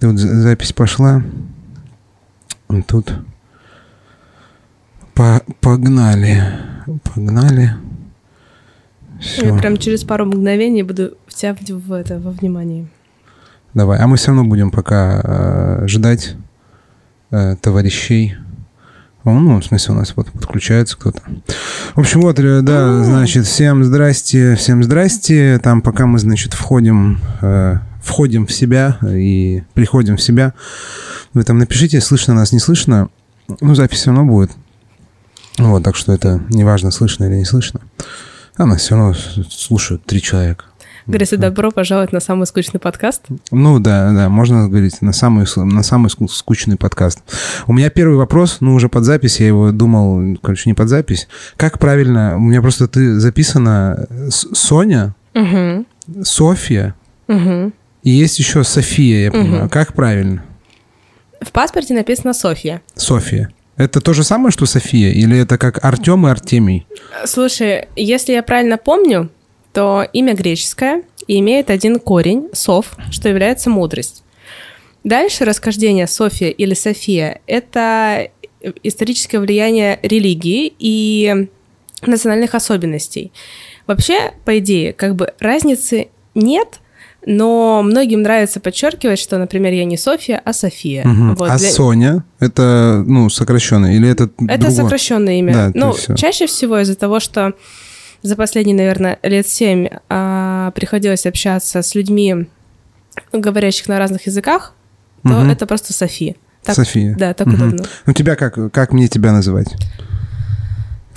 Тут за- запись пошла. Тут по- погнали. Погнали. Все. Я прям через пару мгновений буду втягивать в это, во внимание. Давай. А мы все равно будем пока э, ждать э, товарищей. О, Ну, в смысле, у нас вот подключается кто-то. В общем, вот, э, да, значит, всем здрасте, всем здрасте. Там, пока мы, значит, входим, э, входим в себя и приходим в себя, вы там напишите, слышно нас, не слышно. Ну, запись все равно будет. Вот, так что это неважно, слышно или не слышно. А нас все равно слушают три человека. Говорится, добро пожаловать на самый скучный подкаст. Ну да, да, можно говорить на самый, на самый ску- скучный подкаст. У меня первый вопрос, ну уже под запись, я его думал, короче, не под запись. Как правильно, у меня просто ты записана Соня, Угу. Софья, Угу. И есть еще София, я понимаю. Мгм. Как правильно? В паспорте написано Софья. София. Это то же самое, что София? Или это как Артем и Артемий? Слушай, если я правильно помню, то имя греческое и имеет один корень, сов, что является мудрость. Дальше расхождение София или София – это историческое влияние религии и национальных особенностей. Вообще, по идее, как бы разницы нет, но многим нравится подчеркивать, что, например, я не София, а София. Мгм. Вот, а для- Соня, это, ну, сокращенное, или это Это другое? сокращенное имя. Да, ну, всё. чаще всего из-за того, что за последние, наверное, лет семь а, приходилось общаться с людьми, говорящих на разных языках, то Мгм. это просто Софи. Так, София. Да, так Мгм. удобно. Ну, тебя как, как мне тебя называть?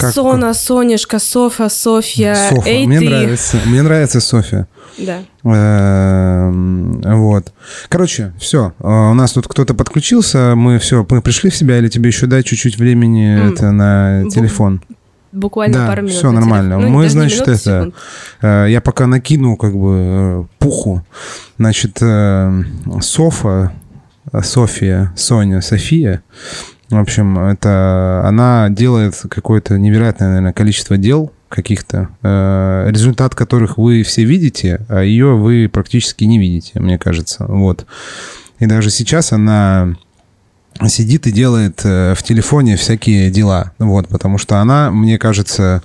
Как- Сона, Сонюшка, Софа, Софья, Софа. эй мне ты. нравится. Мне нравится София. Да. Эм, Вот. Короче, все. У нас тут кто-то подключился. Мы все, мы пришли в себя, или тебе еще дать чуть-чуть времени это на телефон? Буквально Да, пару минут. на нормально. Ну, Мы, значит, минут, а это- секунд. Э, Я пока накину как бы э, пуху. Значит, э, Софа, э, София, Соня, София. В общем, это она делает какое-то невероятное, наверное, количество дел каких-то, э, результат которых вы все видите, а ее вы практически не видите, мне кажется. Вот. И даже сейчас она сидит и делает э, в телефоне всякие дела. Вот, потому что она, мне кажется,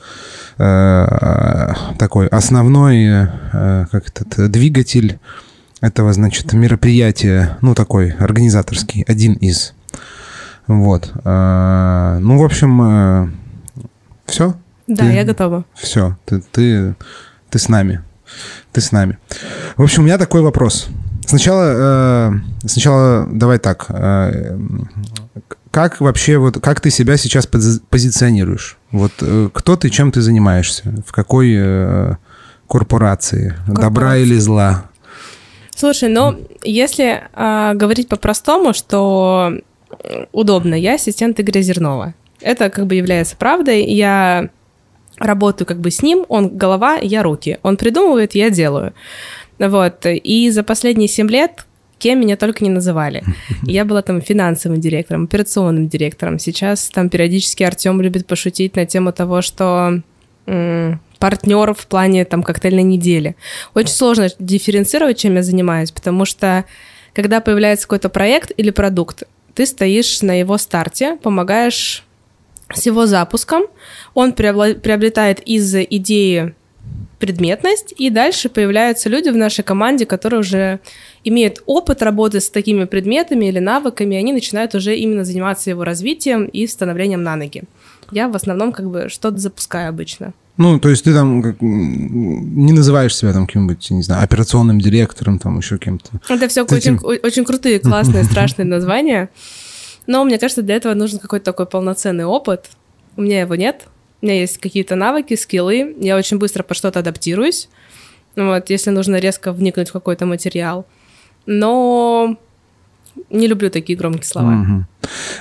э, такой основной, э, как этот, двигатель этого, значит, мероприятия, ну, такой организаторский, один из. Вот. Э, Ну, в общем, все? Да, Ты- я готова. Все, ты, ты, ты с нами. Ты с нами. В общем, у меня такой вопрос. Сначала, э, сначала давай так. э, как вообще, вот, как ты себя сейчас пози- позиционируешь? Вот э, кто ты, чем ты занимаешься? В какой э, корпорации? Добра Корпорации. или зла? Слушай, ну, если а, говорить по-простому, что э, удобно, я ассистент Игоря Зернова. Это как бы является правдой. Я работаю как бы с ним, он голова, я руки. Он придумывает, я делаю. Вот. И за последние семь лет кем меня только не называли. Я была там финансовым директором, операционным директором. Сейчас там периодически Артем любит пошутить на тему того, что партнер в плане там коктейльной недели. Очень сложно дифференцировать, чем я занимаюсь, потому что когда появляется какой-то проект или продукт, ты стоишь на его старте, помогаешь с его запуском, он приобретает из идеи предметность, и дальше появляются люди в нашей команде, которые уже имеют опыт работы с такими предметами или навыками, и они начинают уже именно заниматься его развитием и становлением на ноги. Я в основном как бы что-то запускаю обычно. Ну, то есть ты там как, не называешь себя там каким-нибудь, не знаю, операционным директором, там еще кем-то. Это все очень, очень крутые, классные, страшные названия. Но мне кажется, для этого нужен какой-то такой полноценный опыт. У меня его нет. У меня есть какие-то навыки, скиллы. Я очень быстро по что-то адаптируюсь. Вот, если нужно резко вникнуть в какой-то материал. Но не люблю такие громкие слова. Мгм.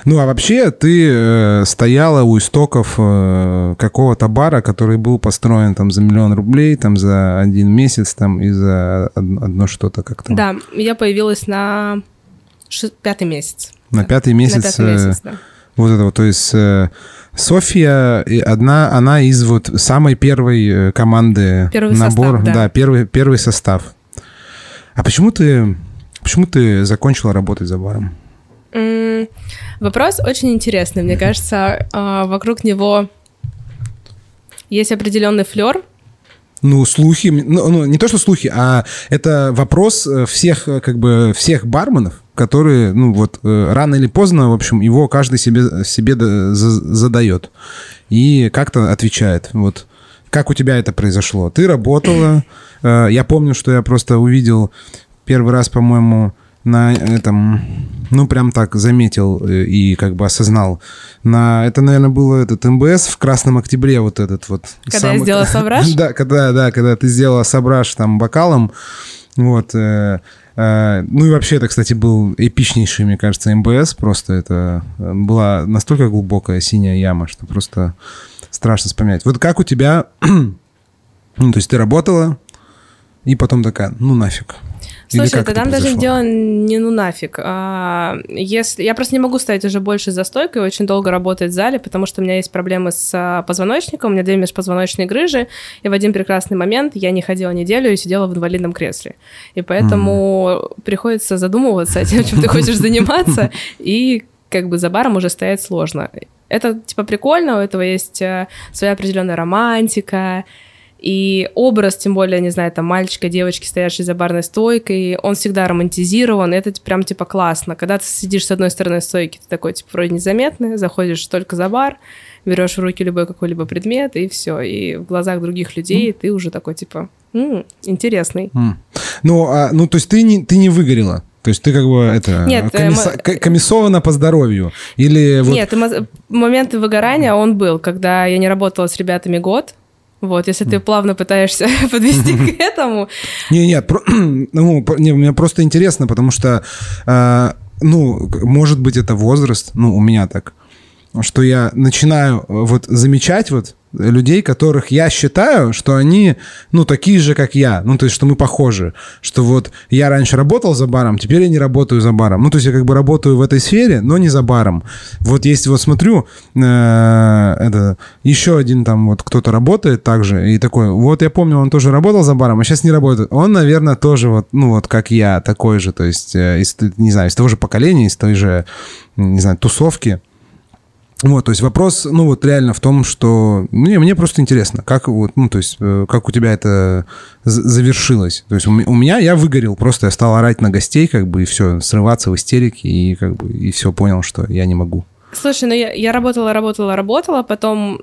Ну, а вообще ты э, стояла у истоков э, какого-то бара, который был построен там за миллион рублей, там за один месяц, там и за од- одно что-то как-то. Да, я появилась на ши- пятый месяц. На Да. пятый месяц. на пятый э, месяц, да. Вот это вот, то есть э, Софья, одна, она из вот самой первой э, команды Первый набор, состав, да. первый, первый состав. А почему ты, Почему ты закончила работать за баром? Вопрос очень интересный. Мне кажется, а, вокруг него есть определенный флер, ну, слухи, ну, ну, не то, что слухи, а это вопрос э, всех, э, как бы, всех барменов, которые, ну, вот, э, рано или поздно, в общем, его каждый себе, себе задает и как-то отвечает. Вот, как у тебя это произошло? Ты работала, я помню, что я просто увидел первый раз, по-моему, на этом, ну, прям так заметил э, и как бы осознал. На, это, наверное, было этот МБС в Красном Октябре, вот этот вот. Когда самый, я сделала сображ? Да, когда, да, когда ты сделала сображ там бокалом, вот, э, э, ну и вообще это, кстати, был эпичнейший, мне кажется, МБС. Просто это была настолько глубокая синяя яма, что просто страшно вспоминать. Вот как у тебя... ну, то есть ты работала, и потом такая, ну нафиг. Слушай, это там даже дело не ну нафиг. А, если... Я просто не могу стоять уже больше за стойкой, очень долго работать в зале, потому что у меня есть проблемы с а, позвоночником, у меня две межпозвоночные грыжи, и в один прекрасный момент я не ходила неделю и сидела в инвалидном кресле. И поэтому mm. приходится задумываться о том, чем ты хочешь заниматься, и как бы за баром уже стоять сложно. Это, типа, прикольно, у этого есть э, своя определенная романтика, и образ, тем более, не знаю, там мальчика, девочки, стоящие за барной стойкой, он всегда романтизирован, это прям типа классно. Когда ты сидишь с одной стороны стойки, ты такой типа вроде незаметный, заходишь только за бар, берешь в руки любой какой-либо предмет, и все. И в глазах других людей mm. ты уже такой типа м-м, интересный. Mm. Ну, а, ну, то есть ты не, ты не выгорела? То есть ты как бы это Нет, комисса... мы... комиссована по здоровью или вот... Нет, момент выгорания он был, когда я не работала с ребятами год, вот, если ты плавно пытаешься подвести к этому. Не, нет, ну, не, мне просто интересно, потому что, э, ну, может быть, это возраст, ну, у меня так, что я начинаю вот замечать вот людей, которых я считаю, что они, ну, такие же, как я. Ну, то есть, что мы похожи. Что вот я раньше работал за баром, теперь я не работаю за баром. Ну, то есть, я как бы работаю в этой сфере, но не за баром. Вот есть, вот смотрю, э, это, еще один там вот кто-то работает также, и такой, вот я помню, он тоже работал за баром, а сейчас не работает. Он, наверное, тоже вот, ну, вот как я, такой же, то есть, э, из, не знаю, из того же поколения, из той же, не знаю, тусовки. Вот, то есть вопрос, ну вот реально в том, что мне, мне просто интересно, как вот, ну то есть э, как у тебя это завершилось. То есть у, у меня я выгорел, просто я стал орать на гостей, как бы и все, срываться в истерике и как бы и все понял, что я не могу. Слушай, ну я, я работала, работала, работала, потом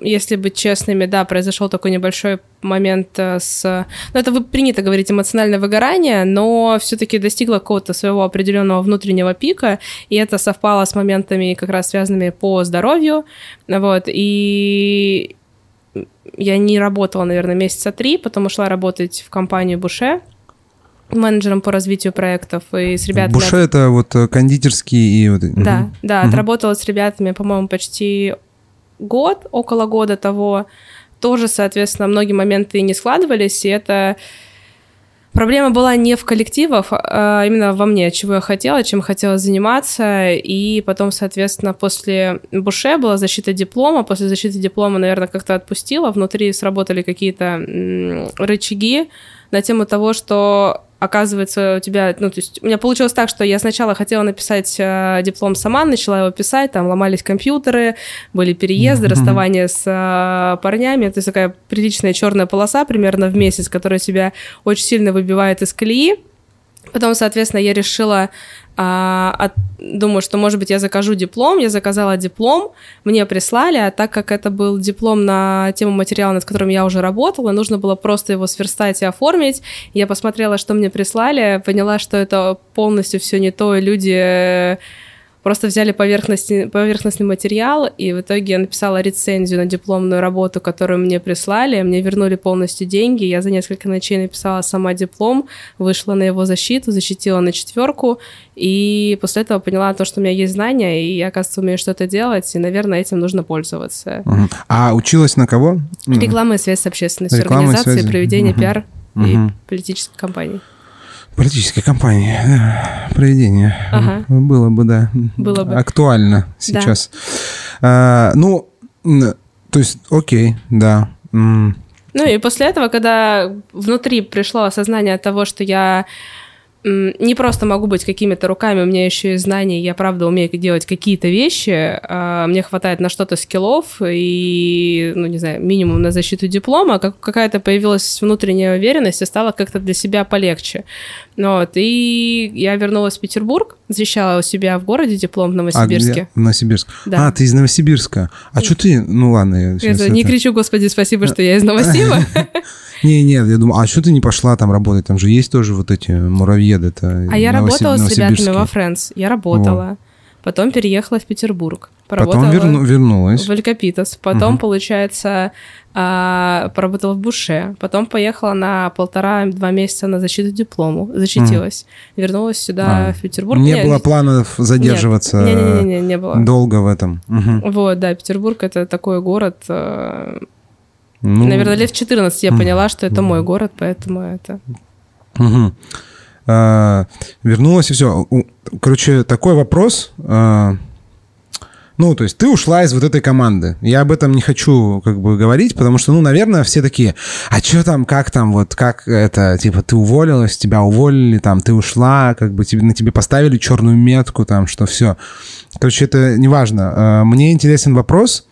если быть честными, да, произошел такой небольшой момент э, с... Ну, это принято говорить эмоциональное выгорание, но все-таки достигла какого-то своего определенного внутреннего пика, и это совпало с моментами, как раз связанными по здоровью, вот, и я не работала, наверное, месяца три, потом ушла работать в компанию Буше, менеджером по развитию проектов и с ребятами. Буше это вот э, кондитерский и вот. Да, угу. да, угу. отработала с ребятами, по-моему, почти год, около года того, тоже, соответственно, многие моменты не складывались, и это... Проблема была не в коллективах, а именно во мне, чего я хотела, чем хотела заниматься. И потом, соответственно, после Буше была защита диплома. После защиты диплома, наверное, как-то отпустила. Внутри сработали какие-то рычаги на тему того, что оказывается, у тебя, ну, то есть у меня получилось так, что я сначала хотела написать э, диплом сама, начала его писать, там ломались компьютеры, были переезды, mm-hmm. расставания с э, парнями, то есть такая приличная черная полоса примерно в месяц, которая тебя очень сильно выбивает из колеи. Потом, соответственно, я решила а, от, думаю, что, может быть, я закажу диплом. Я заказала диплом, мне прислали, а так как это был диплом на тему материала, над которым я уже работала, нужно было просто его сверстать и оформить. Я посмотрела, что мне прислали, поняла, что это полностью все не то, и люди Просто взяли поверхностный, поверхностный материал, и в итоге я написала рецензию на дипломную работу, которую мне прислали. Мне вернули полностью деньги. Я за несколько ночей написала сама диплом, вышла на его защиту, защитила на четверку, и после этого поняла то, что у меня есть знания, и я, оказывается, умею что-то делать, и, наверное, этим нужно пользоваться. А училась на кого? Реклама и связь с общественностью, Реклама организации, проведение угу. пиар угу. и политической кампании. Политической кампании, да, проведение. Ага. Было бы, да. Было бы. Актуально сейчас. Да. А, ну, то есть, окей, да. Ну и после этого, когда внутри пришло осознание того, что я не просто могу быть какими-то руками, у меня еще и знания, я правда умею делать какие-то вещи, а мне хватает на что-то скиллов и, ну, не знаю, минимум на защиту диплома, как какая-то появилась внутренняя уверенность и стало как-то для себя полегче. Вот, и я вернулась в Петербург, защищала у себя в городе диплом в Новосибирске. А? В Новосибирск. Да. А, ты из Новосибирска. А что ты, ну ладно. Я это, не кричу, господи, спасибо, что я из Новосиба. Не, нет, я думаю, а что ты не пошла там работать? Там же есть тоже вот эти муравьеды. -то, а я работала с ребятами во Фрэнс. Я работала. Потом переехала в Петербург. Потом верну, вернулась. В Элькапитас. Потом, угу. получается, а, поработала в Буше. Потом поехала на полтора-два месяца на защиту диплому. Защитилась. Угу. Вернулась сюда, а. в Петербург. Не Нет, было планов задерживаться Нет. Не, не, не, не, было. долго в этом. Угу. Вот, да, Петербург — это такой город э, ну, Наверное, лет в 14 я поняла, что это мой город, поэтому это... Угу. А, вернулась и все. Короче, такой вопрос. А, ну, то есть ты ушла из вот этой команды. Я об этом не хочу как бы говорить, потому что, ну, наверное, все такие, а что там, как там, вот, как это, типа, ты уволилась, тебя уволили, там, ты ушла, как бы тебе, на тебе поставили черную метку, там, что все. Короче, это не важно. А, мне интересен вопрос,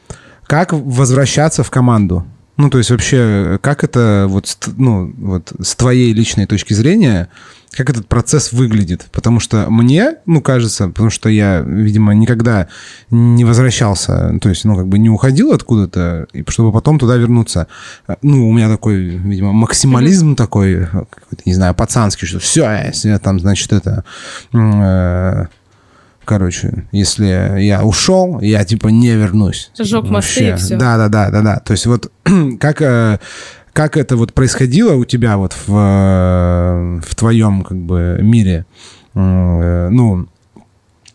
как возвращаться в команду. Ну, то есть вообще, как это вот, ну, вот с твоей личной точки зрения, как этот процесс выглядит? Потому что мне, ну, кажется, потому что я, видимо, никогда не возвращался, то есть, ну, как бы не уходил откуда-то, чтобы потом туда вернуться. Ну, у меня такой, видимо, максимализм mm-hmm. такой, не знаю, пацанский, что все, если я там, значит, это... Э, короче, если я ушел, я типа не вернусь. Сжег мосты и все. Да, да, да, да, да. То есть вот как э, как это вот происходило у тебя вот в, э, в твоем как бы мире, э, ну,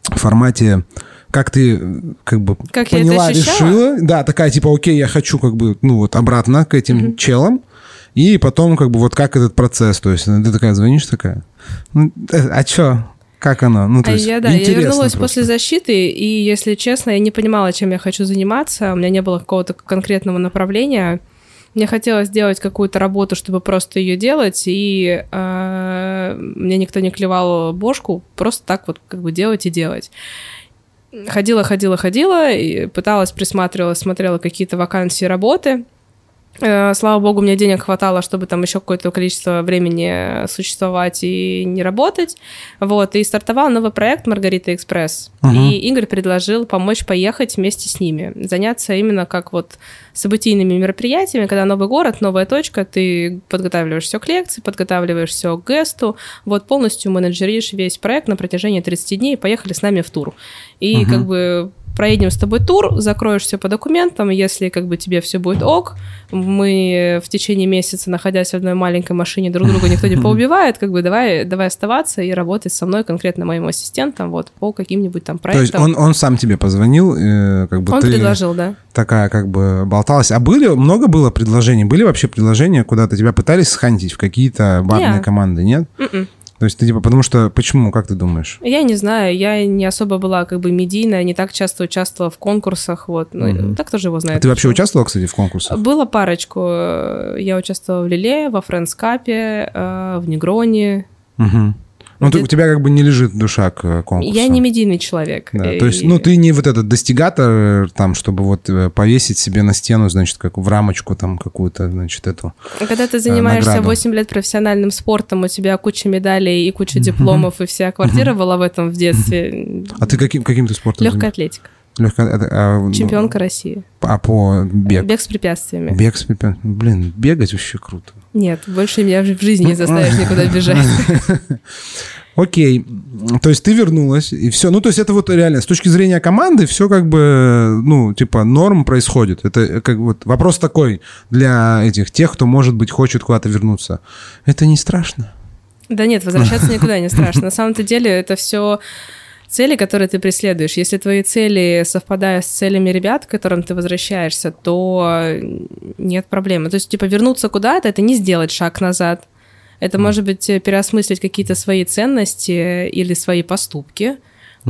в формате как ты как бы как поняла, решила, да, такая типа, окей, я хочу как бы, ну вот обратно к этим mm-hmm. челам, и потом как бы вот как этот процесс, то есть ты такая звонишь такая, ну, а чё, как оно? Ну, то а есть, я, да, я вернулась просто. после защиты, и, если честно, я не понимала, чем я хочу заниматься. У меня не было какого-то конкретного направления. Мне хотелось сделать какую-то работу, чтобы просто ее делать, и э, мне никто не клевал бошку, просто так вот как бы делать и делать. Ходила, ходила, ходила, и пыталась, присматривалась, смотрела какие-то вакансии работы — слава богу, мне денег хватало, чтобы там еще какое-то количество времени существовать и не работать. Вот, и стартовал новый проект «Маргарита Экспресс». Угу. И Игорь предложил помочь поехать вместе с ними, заняться именно как вот событийными мероприятиями, когда новый город, новая точка, ты подготавливаешь все к лекции, подготавливаешь все к гесту, вот полностью менеджеришь весь проект на протяжении 30 дней, поехали с нами в тур. И угу. как бы проедем с тобой тур, закроешь все по документам, если как бы тебе все будет ок, мы в течение месяца, находясь в одной маленькой машине, друг друга никто не поубивает, как бы давай, давай оставаться и работать со мной, конкретно моим ассистентом, вот, по каким-нибудь там проектам. То есть он, он сам тебе позвонил, э, как бы Он ты предложил, да. Такая как бы болталась. А были, много было предложений? Были вообще предложения, куда-то тебя пытались схантить в какие-то барные yeah. команды, нет? Mm-mm. То есть ты типа, потому что, почему, как ты думаешь? Я не знаю, я не особо была как бы медийная, не так часто участвовала в конкурсах, вот, ну, угу. так тоже его знает. А ты вообще участвовала, кстати, в конкурсах? Было парочку, я участвовала в Лиле, во Френдскапе, э, в Негроне. Угу. Ну, ты, у тебя как бы не лежит душа к конкурсу. Я не медийный человек. Да, и... То есть, ну, ты не вот этот достигатор, там, чтобы вот э, повесить себе на стену, значит, как в рамочку там какую-то, значит, эту Когда ты занимаешься награду. 8 лет профессиональным спортом, у тебя куча медалей и куча дипломов, и вся квартира была в этом в детстве. А ты каким, каким ты спортом Легкая атлетика. Легкая, а, ну, Чемпионка России. А по бег? Бег с препятствиями. Бег с препятствиями. Блин, бегать вообще круто. Нет, больше меня в жизни не заставишь никуда бежать. Окей, то есть ты вернулась, и все. Ну, то есть это вот реально, с точки зрения команды, все как бы, ну, типа, норм происходит. Это как вот вопрос такой для этих, тех, кто, может быть, хочет куда-то вернуться. Это не страшно? Да нет, возвращаться никуда не страшно. На самом-то деле это все цели, которые ты преследуешь. Если твои цели совпадают с целями ребят, к которым ты возвращаешься, то нет проблемы. То есть, типа, вернуться куда-то — это не сделать шаг назад, это, может быть, переосмыслить какие-то свои ценности или свои поступки.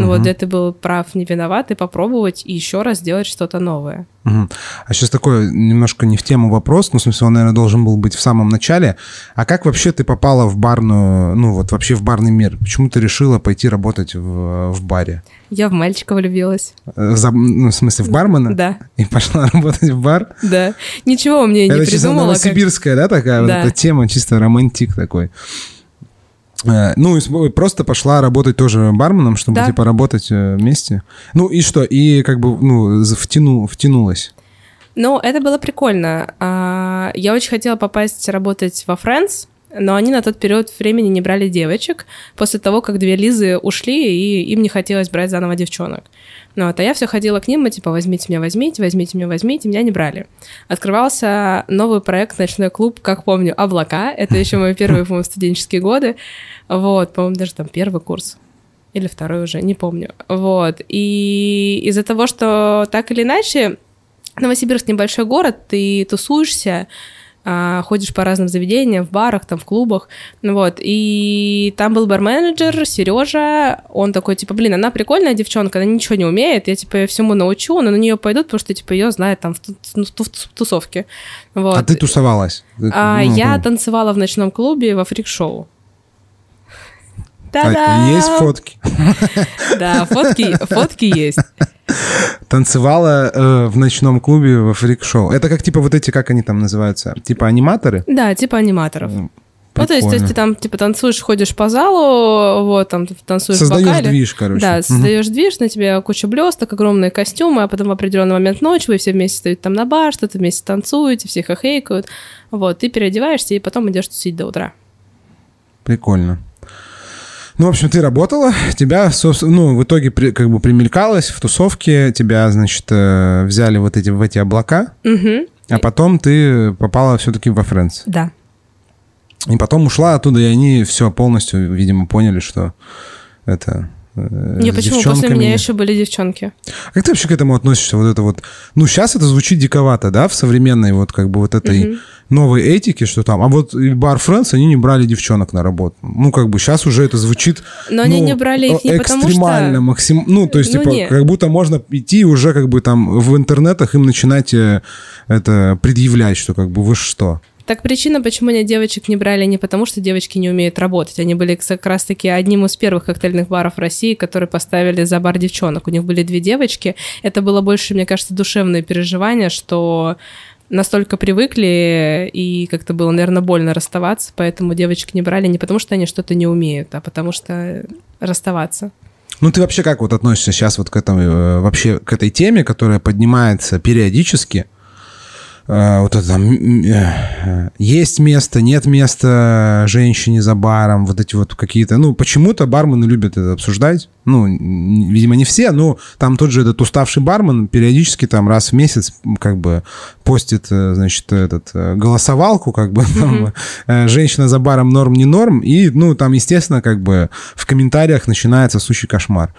Ну вот где ты был прав, не виноват, и попробовать и еще раз сделать что-то новое. Угу. А сейчас такой немножко не в тему вопрос, ну, в смысле, он, наверное, должен был быть в самом начале. А как вообще ты попала в барную, ну, вот вообще в барный мир? Почему ты решила пойти работать в, в баре? Я в мальчика влюбилась. За, ну, в смысле, в бармена? Да. И пошла работать в бар? Да. Ничего мне не Это чисто придумала. как- новосибирская, да, такая Да. вот эта тема, чисто романтик такой. Э, Ну, и просто пошла работать тоже барменом, чтобы, Да. типа, работать э, вместе. Ну, и что? И как бы, ну, втяну, втянулась. Ну, это было прикольно. А, Я очень хотела попасть работать во Friends, но они на тот период времени не брали девочек после того, как две Лизы ушли, и им не хотелось брать заново девчонок. Ну, вот, а я все ходила к ним, и типа, возьмите меня, возьмите, возьмите меня, возьмите, меня не брали. Открывался новый проект «Ночной клуб», как помню, «Облака». Это еще мои первые, по-моему, студенческие годы. Вот, по-моему, даже там первый курс. Или второй уже, не помню. Вот. И из-за того, что так или иначе Новосибирск небольшой город, ты тусуешься, а, ходишь по разным заведениям, в барах, там, в клубах, ну вот, и там был барменеджер Сережа, он такой, типа, блин, она прикольная девчонка, она ничего не умеет, я, типа, всему научу, но на нее пойдут, потому что, типа, ее знают там в, ну, в ту- в тусовке, вот. А ты тусовалась? А ну, я ну, танцевала в ночном клубе во фрик-шоу. а Та-дам! есть фотки? Да, фотки, фотки есть. Танцевала э, в ночном клубе во фрик-шоу. Это как, типа, вот эти, как они там называются? Типа аниматоры? Да, типа аниматоров. Ну, то есть, то есть Прикольно. ты там, типа, танцуешь, ходишь по залу, вот, там, ты танцуешь в Создаешь вокале. движ, короче. Да, создаешь движ, на тебе куча блесток, огромные костюмы, а потом в определенный момент ночи вы все вместе стоите там на бар, что-то вместе танцуете, все хохейкают. Вот, ты переодеваешься и потом идешь тусить до утра. Прикольно. Ну, в общем, ты работала, тебя, собственно, ну, в итоге при- как бы примелькалась в тусовке, тебя, значит, э, взяли вот эти, в эти облака, Угу, а потом ты попала все-таки во Friends. да. И потом ушла оттуда, и они все полностью, видимо, поняли, что это Не, с почему? После меня еще были девчонки. А Как ты вообще к этому относишься? Вот это вот, ну, сейчас это звучит диковато, да, в современной вот как бы вот этой Мгм. новой этике, что там, а вот бар Friends, они не брали девчонок на работу. Ну, как бы сейчас уже это звучит Но они ну, не брали их не экстремально, что... максим... ну, то есть, Ну, типа, не. как будто можно идти уже как бы там в интернетах им начинать э, это предъявлять, что как бы вы что? Так причина, почему они девочек не брали, не потому, что девочки не умеют работать. Они были как раз-таки одним из первых коктейльных баров России, которые поставили за бар девчонок. У них были две девочки. Это было больше, мне кажется, душевное переживание, что настолько привыкли, и как-то было, наверное, больно расставаться, поэтому девочек не брали не потому, что они что-то не умеют, а потому что расставаться. Ну, ты вообще как вот относишься сейчас вот к этому, э, вообще к этой теме, которая поднимается периодически? Э, Вот это там, м, э, есть место, нет места женщине за баром, вот эти вот какие-то, ну, почему-то бармены любят это обсуждать, ну, видимо, не все, но там тот же этот уставший бармен периодически там раз в месяц как бы постит, э, значит, этот, э, голосовалку, как бы, там, э, женщина за баром норм, не норм, и, ну, там, естественно, как бы в комментариях начинается сущий кошмар.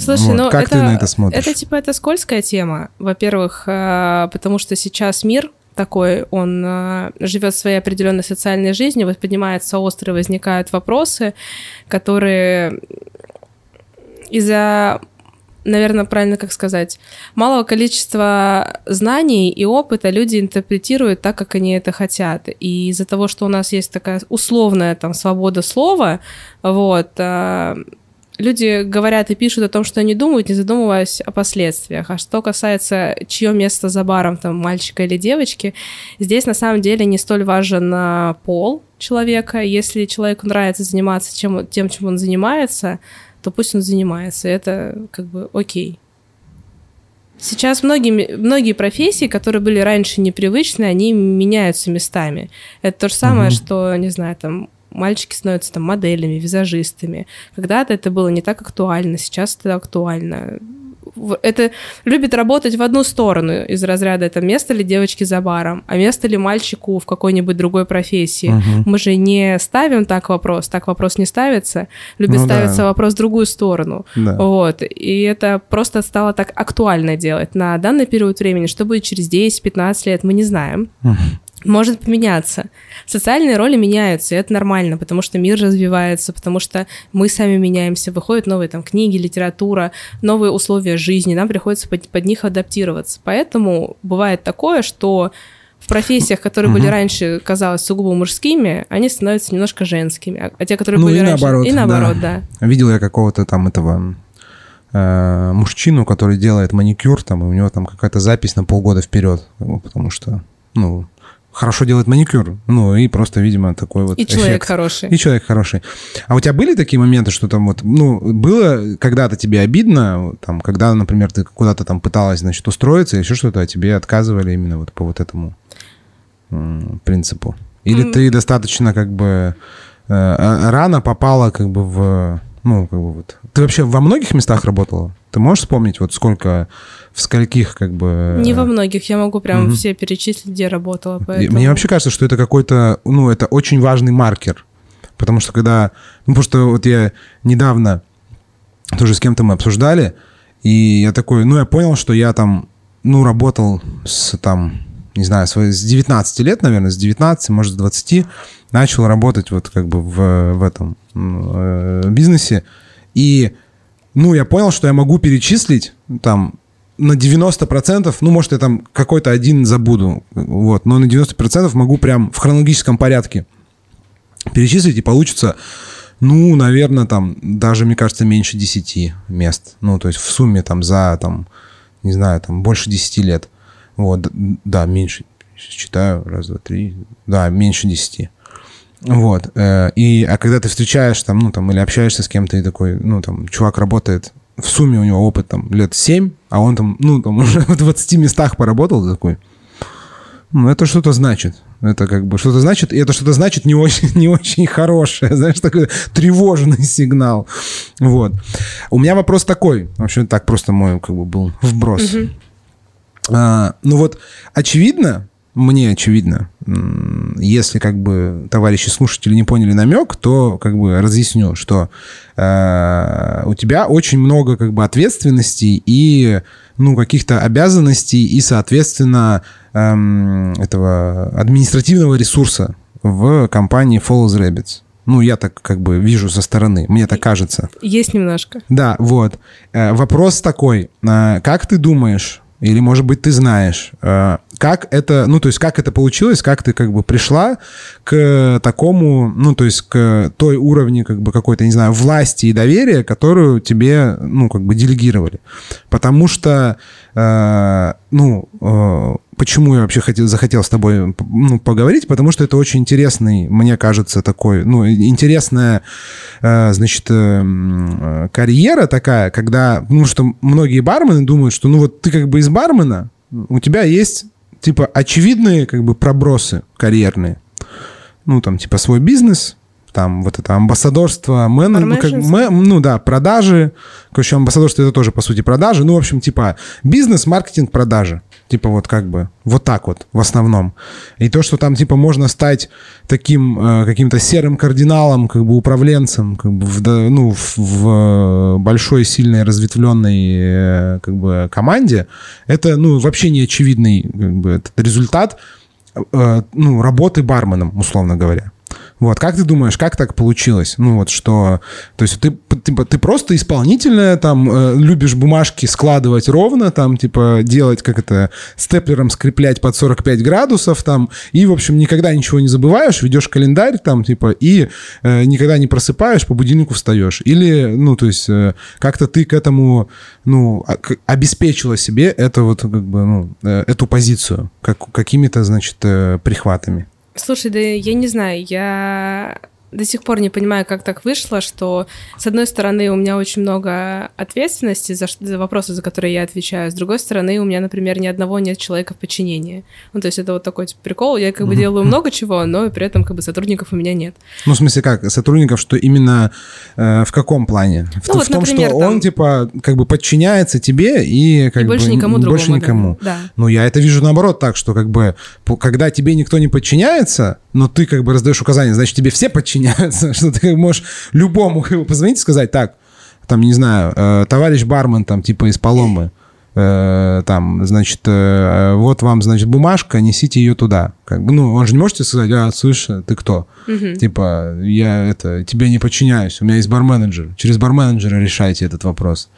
Слушай, Вот, ну как это, ты на это смотришь? Это типа это скользкая тема. Во-первых, э, потому что сейчас мир такой, он э, живет своей определенной социальной жизнью, вот поднимаются острые, возникают вопросы, которые из-за наверное, правильно как сказать, малого количества знаний и опыта люди интерпретируют так, как они это хотят. И из-за того, что у нас есть такая условная там свобода слова, вот, а, люди говорят и пишут о том, что они думают, не задумываясь о последствиях. А что касается, чье место за баром, там, мальчика или девочки, здесь на самом деле не столь важен а, пол человека. Если человеку нравится заниматься чем, тем, чем он занимается, то пусть он занимается. Это как бы окей. Сейчас многие, многие профессии, которые были раньше непривычны, они меняются местами. Это то же самое, Мгм. что, не знаю, там мальчики становятся там моделями, визажистами. Когда-то это было не так актуально, сейчас это актуально. Это любит работать в одну сторону из разряда это место ли девочки за баром, а место ли мальчику в какой-нибудь другой профессии. Мгм. Мы же не ставим так вопрос, так вопрос не ставится. Любит Ну да. ставиться вопрос в другую сторону. Да. Вот. И это просто стало так актуально делать на данный период времени. Что будет через 10-15 лет, мы не знаем. Мгм. Может поменяться. Социальные роли меняются, и это нормально, потому что мир развивается, потому что мы сами меняемся, выходят новые там книги, литература, новые условия жизни, нам приходится под, под них адаптироваться. Поэтому бывает такое, что в профессиях, которые угу. были раньше, казалось, сугубо мужскими, они становятся немножко женскими. А, а те, которые ну, были и раньше... Наоборот, и наоборот, да. да. Видел я какого-то там этого э, мужчину, который делает маникюр, там, и у него там какая-то запись на полгода вперед, потому что, ну, хорошо делает маникюр. Ну, и просто, видимо, такой вот И эффект. человек хороший. И человек хороший. А у тебя были такие моменты, что там вот, ну, было когда-то тебе обидно, там, когда, например, ты куда-то там пыталась, значит, устроиться, еще что-то, а тебе отказывали именно вот по вот этому принципу? Или М. ты достаточно как бы э, а- рано попала как бы в, ну, как бы вот... Ты вообще во многих местах работала? Ты можешь вспомнить вот сколько, в скольких как бы... Не во многих, я могу прям Мгм. все перечислить, где работала. Поэтому... Мне вообще кажется, что это какой-то, ну, это очень важный маркер. Потому что когда... Ну, потому что вот я недавно тоже с кем-то мы обсуждали, и я такой, ну, я понял, что я там, ну, работал с там, не знаю, с с 19 лет, наверное, с 19, может, с 20, начал работать вот как бы в, в этом э, бизнесе. И, ну, я понял, что я могу перечислить там на 90%, ну, может, я там какой-то один забуду, вот, но на 90% могу прям в хронологическом порядке перечислить, и получится, ну, наверное, там даже, мне кажется, меньше 10 мест. Ну, то есть в сумме там за, там, не знаю, там больше 10 лет. Вот, да, меньше. Считаю, раз, два, три. Да, меньше 10. Вот. э, И, а когда ты встречаешь там, ну, там, или общаешься с кем-то, и такой, ну, там, чувак работает, в сумме у него опыт там лет 7, а он там, ну, там уже в 20 местах поработал, такой, ну, это что-то значит. Это как бы что-то значит, и это что-то значит не очень, не очень хорошее, знаешь, такой тревожный сигнал. Вот. У меня вопрос такой, вообще так просто мой как бы был вброс. А, ну вот, очевидно, мне очевидно, если как бы товарищи слушатели не поняли намек, то как бы разъясню, что э, у тебя очень много как бы ответственностей и ну каких-то обязанностей и соответственно эм, этого административного ресурса в компании Follows Rabbits. Ну, я так как бы вижу со стороны, мне так кажется. Есть немножко. Да, вот. Э, Вопрос такой. э, Как ты думаешь, или, может быть, ты знаешь, э, как это, ну, то есть, как это получилось, как ты как бы пришла к такому, ну, то есть, к той уровне, как бы, какой-то, не знаю, власти и доверия, которую тебе, ну, как бы, делегировали. Потому что, э, ну, э, почему я вообще хотел, захотел с тобой ну, поговорить, потому что это очень интересный, мне кажется, такой, ну, интересная, э, значит, э, карьера такая, когда, ну, что многие бармены думают, что, ну, вот ты как бы из бармена, у тебя есть, типа, очевидные, как бы, пробросы карьерные. Ну, там, типа, свой бизнес, там, вот это амбассадорство, мен, ну, как, мэ- ну, да, продажи. Короче, амбассадорство это тоже, по сути, продажи. Ну, в общем, типа, бизнес, маркетинг, продажи. Типа вот как бы, вот так вот в основном. И то, что там типа можно стать таким э, каким-то серым кардиналом, как бы управленцем, как бы в, ну, в, в большой, сильной, разветвленной э, как бы команде, это ну вообще не очевидный как бы, этот результат э, ну, работы барменом, условно говоря. Вот, как ты думаешь, как так получилось? Ну, вот что... То есть ты, ты, ты просто исполнительная, там, э, любишь бумажки складывать ровно, там, типа, делать, как это, степлером скреплять под 45 градусов, там, и, в общем, никогда ничего не забываешь, ведешь календарь, там, типа, и э, никогда не просыпаешь, по будильнику встаешь. Или, ну, то есть, э, как-то ты к этому, ну, а- обеспечила себе это вот, как бы, ну, э, эту позицию, как, какими-то, значит, э, прихватами. Слушай, да я не знаю, я до сих пор не понимаю, как так вышло, что, с одной стороны, у меня очень много ответственности за, за вопросы, за которые я отвечаю, с другой стороны, у меня, например, ни одного нет человека в подчинении. Ну, то есть это вот такой типа, прикол, я как бы делаю много чего, но при этом как бы сотрудников у меня нет. Ну, в смысле, как? Сотрудников, что именно э, в каком плане? В, Ну, в вот, том, например, что там- он, типа, как бы подчиняется тебе и как И больше бы никому н- другому. больше никому. Да. Ну, я это вижу наоборот так, что как бы, когда тебе никто не подчиняется, но ты как бы раздаешь указания, значит, тебе все подчиняются, что ты можешь любому позвонить и сказать, так, там, не знаю, э, товарищ бармен, там, типа, из Паломы, э, там, значит, э, вот вам, значит, бумажка, несите ее туда. Как бы, ну, он же не можете сказать, а, слышь, ты кто? Мгм. Типа, я это, тебе не подчиняюсь, у меня есть барменеджер. Через барменеджера решайте этот вопрос.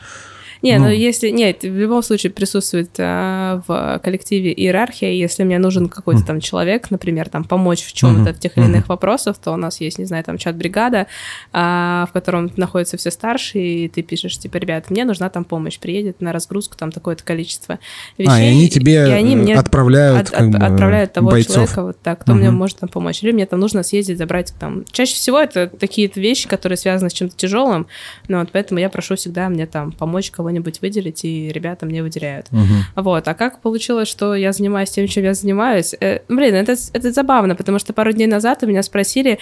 Не, ну, Ну. если... Нет, в любом случае присутствует а, в коллективе иерархия. Если мне нужен какой-то там человек, например, там помочь в чем-то, Мгм. в тех или иных вопросах, то у нас есть, не знаю, там чат-бригада, а, в котором находятся все старшие, и ты пишешь, типа, ребят, мне нужна там помощь, приедет на разгрузку там такое-то количество вещей. а, и они тебе и они э, мне отправляют, от- от- бы, отправляют того бойцов. человека, вот так, кто мне Мгм. может там помочь. Или мне там нужно съездить, забрать там. Чаще всего это такие вещи, которые связаны с чем-то тяжелым. Ну, вот поэтому я прошу всегда мне там помочь кого-нибудь выделить, и ребята мне выделяют. Мгм. Вот, а как получилось, что я занимаюсь тем, чем я занимаюсь? Э, блин, это, это забавно, потому что пару дней назад у меня спросили,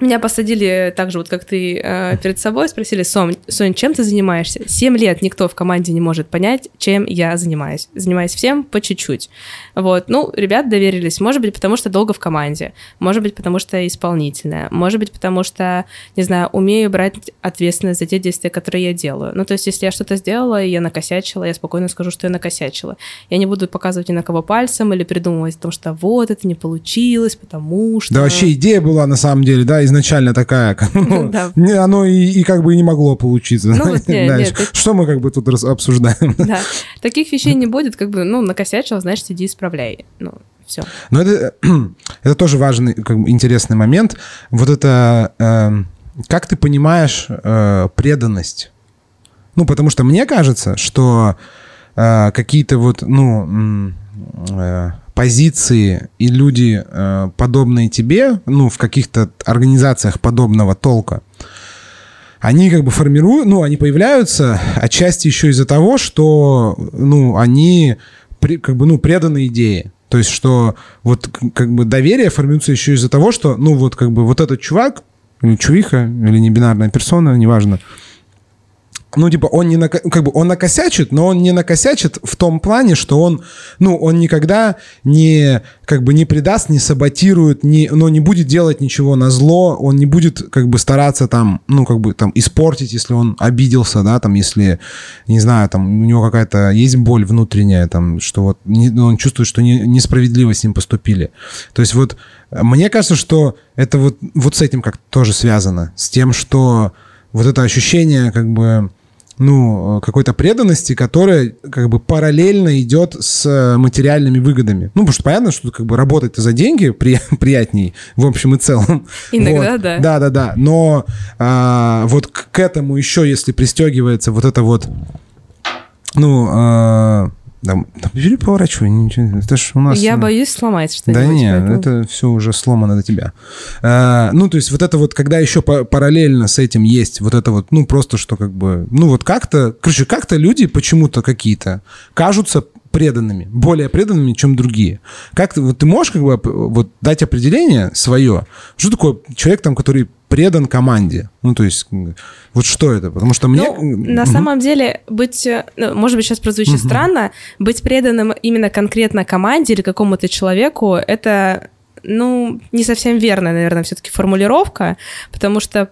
меня посадили так же, вот как ты э, перед собой, спросили, Сом, Сонь, чем ты занимаешься? Семь лет никто в команде не может понять, чем я занимаюсь. Занимаюсь всем по чуть-чуть. Вот, ну, ребят доверились, может быть, потому что долго в команде, может быть, потому что исполнительная, может быть, потому что, не знаю, умею брать ответственность за те действия, которые я делаю. Ну, то есть, если я что-то сделала, и я накосячила, я спокойно скажу, что я накосячила. Я не буду показывать ни на кого пальцем или придумывать о том, что вот, это не получилось, потому что... Да вообще идея была на самом деле, да, изначально такая. как, ну, Да. не- Оно и, и как бы и не могло получиться. Ну вот нет, это- Что мы как бы тут обсуждаем? Да, таких вещей не будет, как бы, ну, накосячил, значит, иди исправляй. Ну, все. Но это, это тоже важный, как бы, интересный момент. Вот это, эм, как ты понимаешь э, преданность? Ну, потому что мне кажется, что э, какие-то вот, ну, э, позиции и люди, э, подобные тебе, ну, в каких-то организациях подобного толка, они как бы формируют, ну, они появляются отчасти еще из-за того, что, ну, они при- как бы, ну, преданы идее. То есть, что вот как бы доверие формируется еще из-за того, что, ну, вот как бы вот этот чувак, или чувиха, или небинарная персона, неважно, ну, типа, он не нака- как бы он накосячит, но он не накосячит в том плане, что он, ну, он никогда не, как бы, не предаст, не саботирует, не, но не будет делать ничего на зло, он не будет, как бы, стараться там, ну, как бы, там, испортить, если он обиделся, да, там, если, не знаю, там, у него какая-то есть боль внутренняя, там, что вот не- он чувствует, что не- несправедливо с ним поступили. То есть вот мне кажется, что это вот, вот с этим как тоже связано, с тем, что вот это ощущение, как бы, ну, э, какой-то преданности, которая как бы параллельно идет с э, материальными выгодами. Ну, потому что понятно, что как бы работать за деньги при, приятней в общем и целом. Иногда Вот. да. Да, да, да. Но а, вот к, к этому еще, если пристегивается вот это вот, ну, а, бери, поворачивай, ничего, это ж у нас... Я ну, боюсь сломать что-нибудь. да нет, поэтому- это все уже сломано до тебя. А, ну, то есть вот это вот, когда еще па- параллельно с этим есть вот это вот, ну, просто что как бы, ну, вот как-то, короче, как-то люди почему-то какие-то кажутся преданными, более преданными, чем другие. Как ты, вот ты можешь как бы вот дать определение свое, что такое человек там, который предан команде? Ну, то есть, вот что это? Потому что мне... Ну, на Мгм. самом деле, быть, э, ну, может быть, сейчас прозвучит странно, быть преданным именно конкретно команде или какому-то человеку, это, ну, не совсем верная, наверное, все-таки формулировка, потому что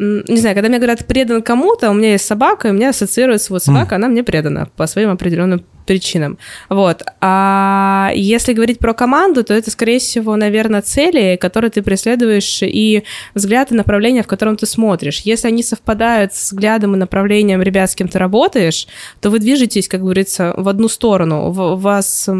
не знаю, когда мне говорят предан кому-то, у меня есть собака, и у меня ассоциируется вот собака, она мне предана по своим определенным причинам. Вот. А если говорить про команду, то это, скорее всего, наверное, цели, которые ты преследуешь, и взгляд и направление, в котором ты смотришь. Если они совпадают с взглядом и направлением ребят, с кем ты работаешь, то вы движетесь, как говорится, в одну сторону. У вас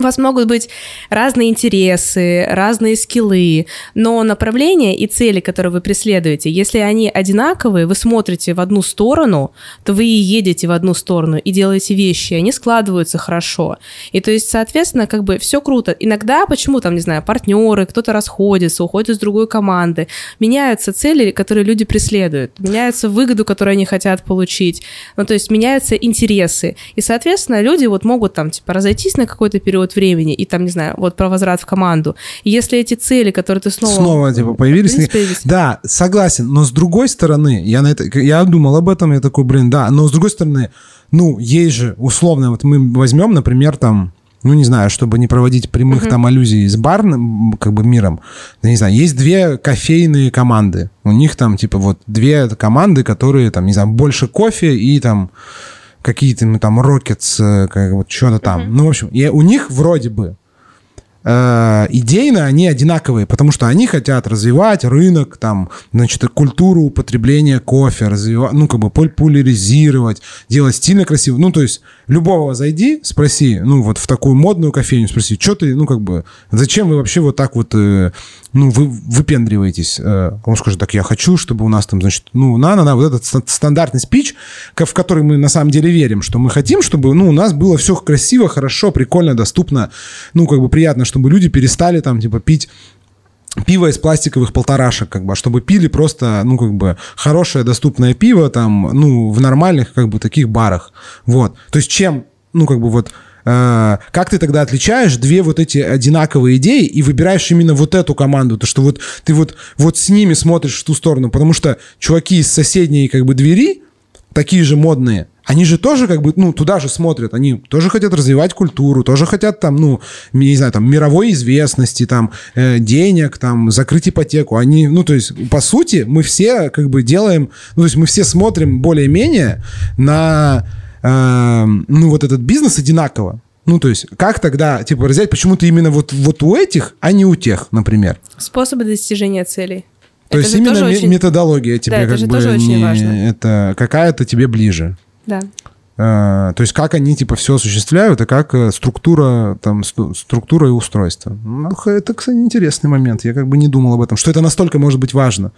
у вас могут быть разные интересы, разные скиллы, но направления и цели, которые вы преследуете, если они одинаковые, вы смотрите в одну сторону, то вы и едете в одну сторону и делаете вещи, и они складываются хорошо. И то есть, соответственно, как бы все круто. Иногда, почему там, не знаю, партнеры, кто-то расходится, уходит из другой команды, меняются цели, которые люди преследуют, меняются выгоду, которую они хотят получить, ну, то есть меняются интересы. И, соответственно, люди вот могут там, типа, разойтись на какой-то период времени и там, не знаю, вот про возврат в команду. И если эти цели, которые ты снова... Снова, типа, появились. Принципе, появились. Да, согласен, но с другой стороны, я, на это, я думал об этом, я такой, блин, да, но с другой стороны, ну, есть же, условно, вот мы возьмем, например, там, ну, не знаю, чтобы не проводить прямых там аллюзий с барным, как бы, миром, да, не знаю, есть две кофейные команды. У них там, типа, вот две команды, которые, там, не знаю, больше кофе и там какие-то ну, там Rockets, как вот что-то там. Ну, в общем, и у них вроде бы э, идейно они одинаковые, потому что они хотят развивать рынок, там, значит, культуру употребления кофе, развивать, ну, как бы популяризировать, делать стильно красиво. Ну, то есть любого зайди, спроси, ну, вот в такую модную кофейню, спроси, что ты, ну, как бы, зачем вы вообще вот так вот, э, ну, вы выпендриваетесь? Э, он скажет, так я хочу, чтобы у нас там, значит, ну, на-на-на, вот этот стандартный спич, в который мы на самом деле верим, что мы хотим, чтобы, ну, у нас было все красиво, хорошо, прикольно, доступно, ну, как бы приятно, чтобы люди перестали там, типа, пить пиво из пластиковых полторашек, как бы, а чтобы пили просто, ну, как бы, хорошее доступное пиво там, ну, в нормальных, как бы, таких барах. Вот. То есть чем, ну, как бы, вот, э, как ты тогда отличаешь две вот эти одинаковые идеи и выбираешь именно вот эту команду, то что вот ты вот, вот с ними смотришь в ту сторону, потому что чуваки из соседней, как бы, двери, такие же модные, они же тоже как бы, ну, туда же смотрят, они тоже хотят развивать культуру, тоже хотят там, ну, не знаю, там, мировой известности, там, э, денег, там, закрыть ипотеку. Они, ну, то есть, по сути, мы все как бы делаем, ну, то есть мы все смотрим более-менее на, э, ну, вот этот бизнес одинаково. Ну, то есть, как тогда, типа, разделять, почему-то именно вот, вот у этих, а не у тех, например? Способы достижения целей. То это есть именно очень... методология тебе да, как это бы тоже не... очень важно. это какая-то тебе ближе. Да. Э, то есть как они типа все осуществляют и как э, структура там структура и устройство. Ну, это, кстати, интересный момент. Я как бы не думал об этом, что это настолько может быть важно.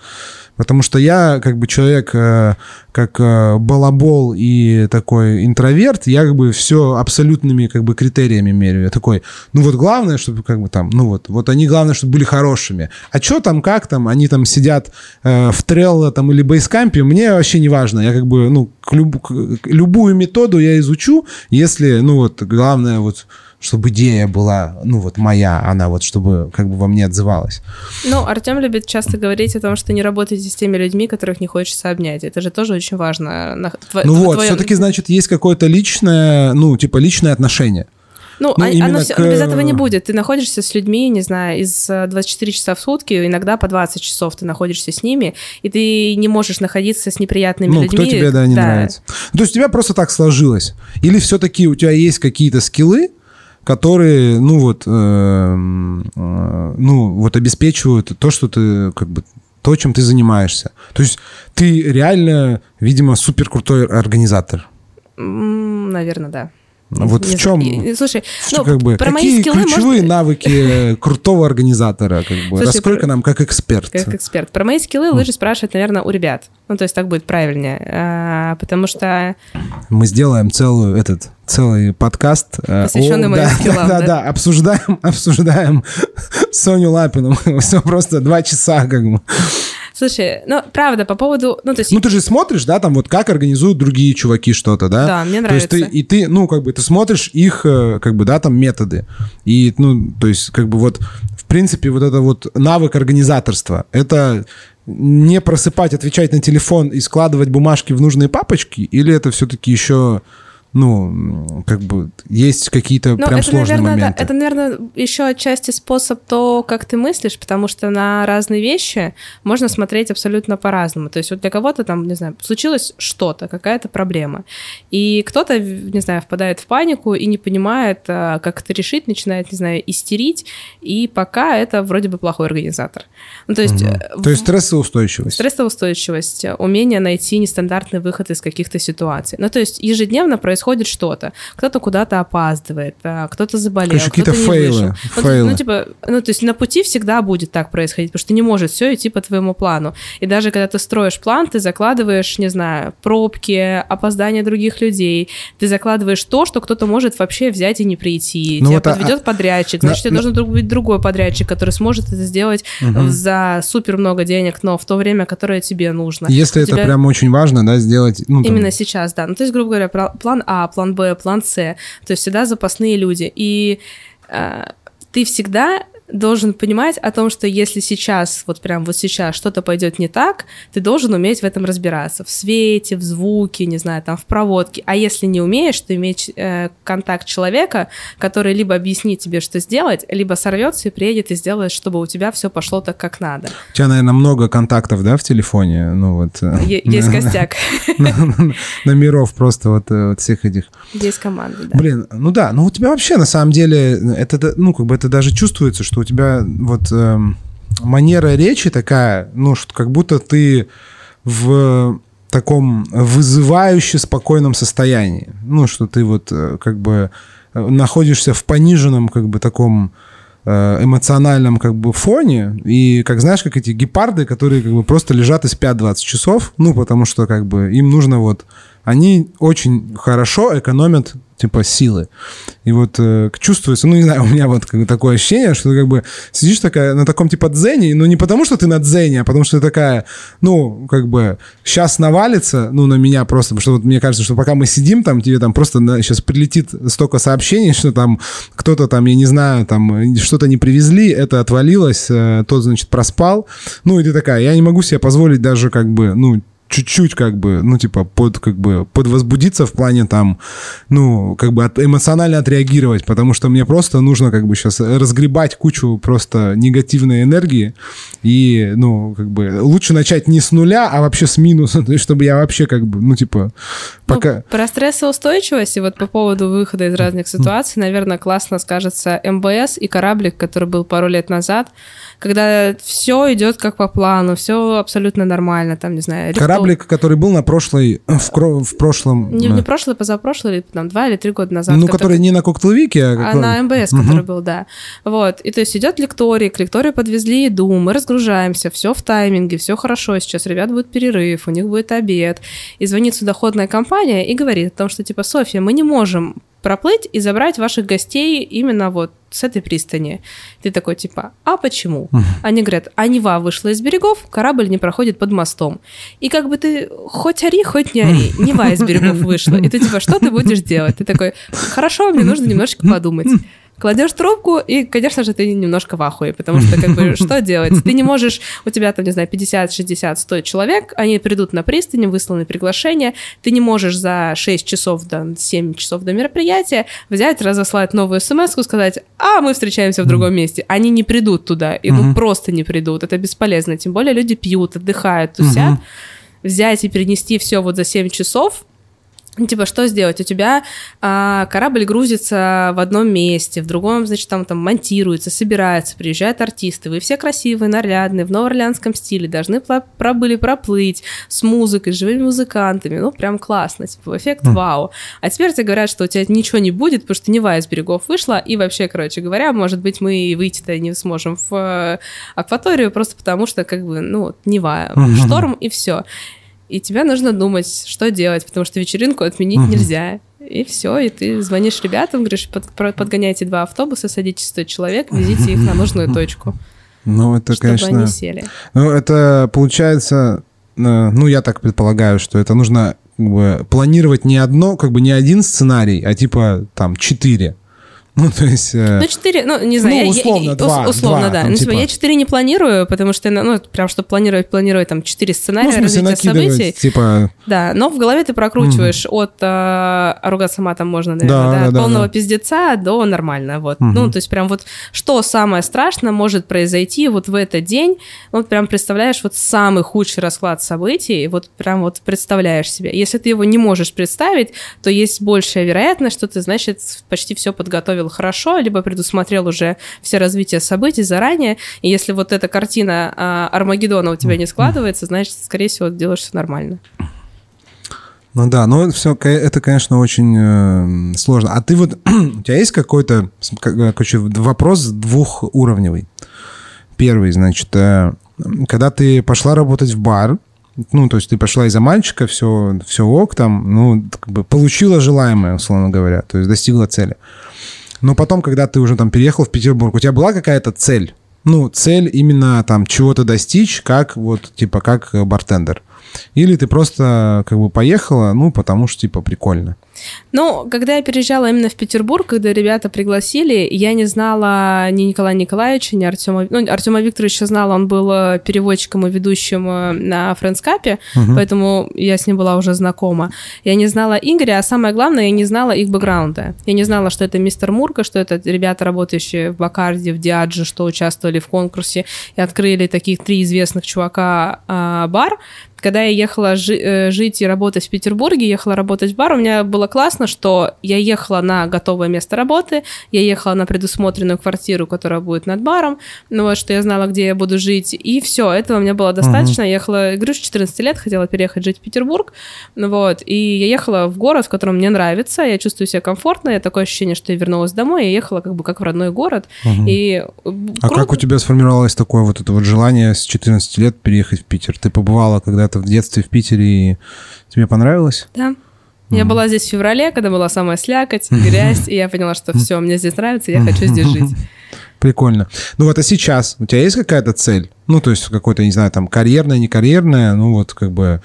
Потому что я как бы человек, э, как балабол и такой интроверт, я как бы все абсолютными как бы критериями меряю. Я такой, ну вот главное, чтобы как бы там, ну вот, вот они главное, чтобы были хорошими. А что там, как там, они там сидят в Trello там или Basecamp, мне вообще не важно. Я как бы, ну, к люб, к, любую методу я изучу, если, ну вот, главное вот чтобы идея была, ну вот моя, она вот, чтобы как бы во мне отзывалась. Ну, Артем любит часто говорить о том, что не работайте с теми людьми, которых не хочется обнять. Это же тоже очень важно. Ну вот, твоем... все-таки, значит, есть какое-то личное, ну, типа личное отношение. Ну, ну оно все, к... без этого не будет. Ты находишься с людьми, не знаю, из 24 э, часа в сутки, иногда по 20 часов ты находишься с ними, и ты не можешь находиться с неприятными ну, людьми. Ну, кто тебе, да, не да. нравится. То есть у тебя просто так сложилось? Или все-таки у тебя есть какие-то скиллы, которые, ну вот, э, э, ну вот обеспечивают то, что ты как бы то, чем ты занимаешься. То есть ты реально, видимо, супер крутой организатор. Наверное, да. Вот не в чем, слушай, что, ну, как бы, про какие мои скиллы ключевые может... навыки крутого организатора, как бы, слушай, раскрой про... нам как эксперт. Как эксперт. Про мои скиллы лучше спрашивать, наверное, у ребят. Ну, то есть так будет правильнее, а, потому что... Мы сделаем целую, этот, целый подкаст. Э, Посвященный о, моим да, скиллам, да? Да, да, обсуждаем, обсуждаем Соню Лапину. Все просто два часа, как бы. Слушай, ну, правда, по поводу... Ну, то есть... ну ты же смотришь, да, там вот как организуют другие чуваки что-то, да? Да, мне нравится. То есть ты, и ты, ну, как бы, ты смотришь их, э, как бы, да, там, методы. И, ну, то есть, как бы, вот, в принципе, вот это вот навык организаторства, это не просыпать, отвечать на телефон и складывать бумажки в нужные папочки, или это все-таки еще ну, как бы есть какие-то ну, прям это, сложные наверное, моменты. Да, это, наверное, еще отчасти способ то, как ты мыслишь, потому что на разные вещи можно смотреть абсолютно по-разному. То есть вот для кого-то там, не знаю, случилось что-то, какая-то проблема, и кто-то, не знаю, впадает в панику и не понимает, а, как это решить, начинает, не знаю, истерить, и пока это вроде бы плохой организатор. Ну, то есть... Угу. То есть стрессоустойчивость. Стрессоустойчивость, умение найти нестандартный выход из каких-то ситуаций. Ну, то есть ежедневно происходит происходит что-то. Кто-то куда-то опаздывает, а, кто-то заболел, кто-то фейлы, не вышел. фейлы. Ну, типа, ну, то есть на пути всегда будет так происходить, потому что не может все идти по твоему плану. И даже когда ты строишь план, ты закладываешь, не знаю, пробки, опоздания других людей, ты закладываешь то, что кто-то может вообще взять и не прийти. Ну, Тебя вот, а, подведет а, подрядчик, значит, на, тебе должен быть другой подрядчик, который сможет это сделать угу. за супер много денег, но в то время, которое тебе нужно. Если У это тебя... прям очень важно, да, сделать... Ну, там... Именно сейчас, да. Ну, то есть, грубо говоря, план а, план Б, план С. То есть всегда запасные люди. И э, ты всегда должен понимать о том, что если сейчас, вот прям вот сейчас что-то пойдет не так, ты должен уметь в этом разбираться. В свете, в звуке, не знаю, там, в проводке. А если не умеешь, то иметь э, контакт человека, который либо объяснит тебе, что сделать, либо сорвется и приедет и сделает, чтобы у тебя все пошло так, как надо. У тебя, наверное, много контактов, да, в телефоне? Ну вот. Э, есть костяк. Номеров просто вот, э, вот всех этих. Есть команды, да. Блин, ну да, ну у тебя вообще на самом деле это, ну как бы это даже чувствуется, что у тебя вот э, манера речи такая, ну что как будто ты в таком вызывающе спокойном состоянии. Ну, что ты вот э, как бы э, находишься в пониженном как бы таком э, эмоциональном как бы фоне, и, как знаешь, как эти гепарды, которые как бы просто лежат и спят 20 часов, ну, потому что как бы им нужно вот... Они очень хорошо экономят типа силы. И вот э, чувствуется, ну не знаю, у меня вот как, такое ощущение, что ты как бы сидишь такая на таком типа дзене, но не потому что ты на дзене, а потому что ты такая, ну как бы сейчас навалится, ну на меня просто, потому что вот мне кажется, что пока мы сидим там, тебе там просто на, сейчас прилетит столько сообщений, что там кто-то там, я не знаю, там что-то не привезли, это отвалилось, э, тот, значит, проспал. Ну и ты такая, я не могу себе позволить даже как бы, ну чуть-чуть как бы, ну, типа, под, как бы, подвозбудиться в плане там, ну, как бы от, эмоционально отреагировать, потому что мне просто нужно как бы сейчас разгребать кучу просто негативной энергии и, ну, как бы, лучше начать не с нуля, а вообще с минуса, то есть, чтобы я вообще как бы, ну, типа, ну, пока... Ну, про стрессоустойчивость и вот по поводу выхода из разных ситуаций, наверное, классно скажется МБС и кораблик, который был пару лет назад, когда все идет как по плану, все абсолютно нормально, там, не знаю. Кораблик, который был на прошлой, в, кро, в прошлом... Не, не прошлый, позапрошлый, там, два или три года назад. Ну, который, который не на Коктелвике, а... а на МБС, угу. который был, да. Вот, и то есть идет лекторий, к лектории подвезли еду, мы разгружаемся, все в тайминге, все хорошо, сейчас ребят будет перерыв, у них будет обед, и звонит судоходная компания и говорит о том, что, типа, Софья, мы не можем проплыть и забрать ваших гостей именно вот с этой пристани. Ты такой, типа, а почему? Они говорят, а Нева вышла из берегов, корабль не проходит под мостом. И как бы ты хоть ори, хоть не ори, Нева из берегов вышла. И ты типа, что ты будешь делать? Ты такой, хорошо, мне нужно немножечко подумать кладешь трубку, и, конечно же, ты немножко в ахуе, потому что, как бы, что делать? Ты не можешь, у тебя там, не знаю, 50, 60, 100 человек, они придут на пристань, высланы приглашения, ты не можешь за 6 часов, до 7 часов до мероприятия взять, разослать новую смс сказать, а, мы встречаемся в другом месте. Они не придут туда, и ну просто не придут, это бесполезно, тем более люди пьют, отдыхают, тусят. Взять и перенести все вот за 7 часов, типа, что сделать? У тебя а, корабль грузится в одном месте, в другом, значит, там, там монтируется, собирается, приезжают артисты. Вы все красивые, нарядные, в новоорлеанском стиле, должны пробыли проплыть с музыкой, с живыми музыкантами. Ну, прям классно, типа, эффект mm. вау. А теперь тебе говорят, что у тебя ничего не будет, потому что Нева из берегов вышла, и вообще, короче говоря, может быть, мы выйти-то не сможем в э, акваторию, просто потому что, как бы, ну, Нева, mm-hmm. шторм и все и тебе нужно думать, что делать, потому что вечеринку отменить угу. нельзя. И все, и ты звонишь ребятам, говоришь, под, подгоняйте два автобуса, садитесь 100 человек, везите их на нужную точку. Ну, это, чтобы конечно... они сели. Ну, это получается, э, ну, я так предполагаю, что это нужно как бы, планировать не одно, как бы не один сценарий, а типа там четыре. Ну, то есть... Э... Ну, 4, ну, не знаю. Ну, условно, я, два. Условно, два, да. Там, ну, типа... я 4 не планирую, потому что, ну, прям, чтобы планировать, планирую там 4 сценария ну, смысле, развития событий. типа... Да, но в голове ты прокручиваешь угу. от э, ругаться матом можно, наверное, да, да, от да, полного да. пиздеца до нормально, вот. Угу. Ну, то есть прям вот что самое страшное может произойти вот в этот день, вот прям представляешь вот самый худший расклад событий, вот прям вот представляешь себе. Если ты его не можешь представить, то есть большая вероятность, что ты, значит, почти все подготовил хорошо, либо предусмотрел уже все развитие событий заранее, и если вот эта картина а, Армагеддона у тебя не складывается, значит, скорее всего, делаешь все нормально. Ну да, но все это, конечно, очень э, сложно. А ты вот, у тебя есть какой-то, короче, вопрос двухуровневый. Первый, значит, э, когда ты пошла работать в бар, ну, то есть ты пошла из-за мальчика, все, все ок, там, ну, как бы получила желаемое, условно говоря, то есть достигла цели. Но потом, когда ты уже там переехал в Петербург, у тебя была какая-то цель? Ну, цель именно там чего-то достичь, как вот, типа, как бартендер. Или ты просто как бы поехала, ну, потому что, типа, прикольно. Ну, когда я переезжала именно в Петербург, когда ребята пригласили, я не знала ни Николая Николаевича, ни Артема... Ну, Артема Викторовича знала, он был э, переводчиком и ведущим э, на френдскапе, угу. поэтому я с ним была уже знакома. Я не знала Игоря, а самое главное, я не знала их бэкграунда. Я не знала, что это мистер Мурка, что это ребята, работающие в Бакарде, в Диадже, что участвовали в конкурсе и открыли таких три известных чувака а, бар. Когда я ехала жи- э, жить и работать в Петербурге, ехала работать в бар, у меня было классно, что я ехала на готовое место работы, я ехала на предусмотренную квартиру, которая будет над баром, ну вот, что я знала, где я буду жить, и все, этого мне было достаточно. Uh-huh. Я ехала, говорю, с 14 лет хотела переехать жить в Петербург, ну вот, и я ехала в город, в котором мне нравится, я чувствую себя комфортно, я такое ощущение, что я вернулась домой, я ехала как бы как в родной город, uh-huh. и... А как у тебя сформировалось такое вот это вот желание с 14 лет переехать в Питер? Ты побывала когда когда-то в детстве в Питере, и тебе понравилось? Да. Я была здесь в феврале, когда была самая слякоть, грязь, и я поняла, что все, мне здесь нравится, я хочу здесь жить. Прикольно. Ну вот, а сейчас у тебя есть какая-то цель? Ну, то есть какой-то, не знаю, там, карьерная, не карьерная, ну вот как бы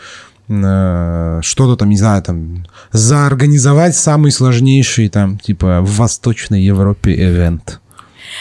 э, что-то там, не знаю, там, заорганизовать самый сложнейший, там, типа, в Восточной Европе ивент.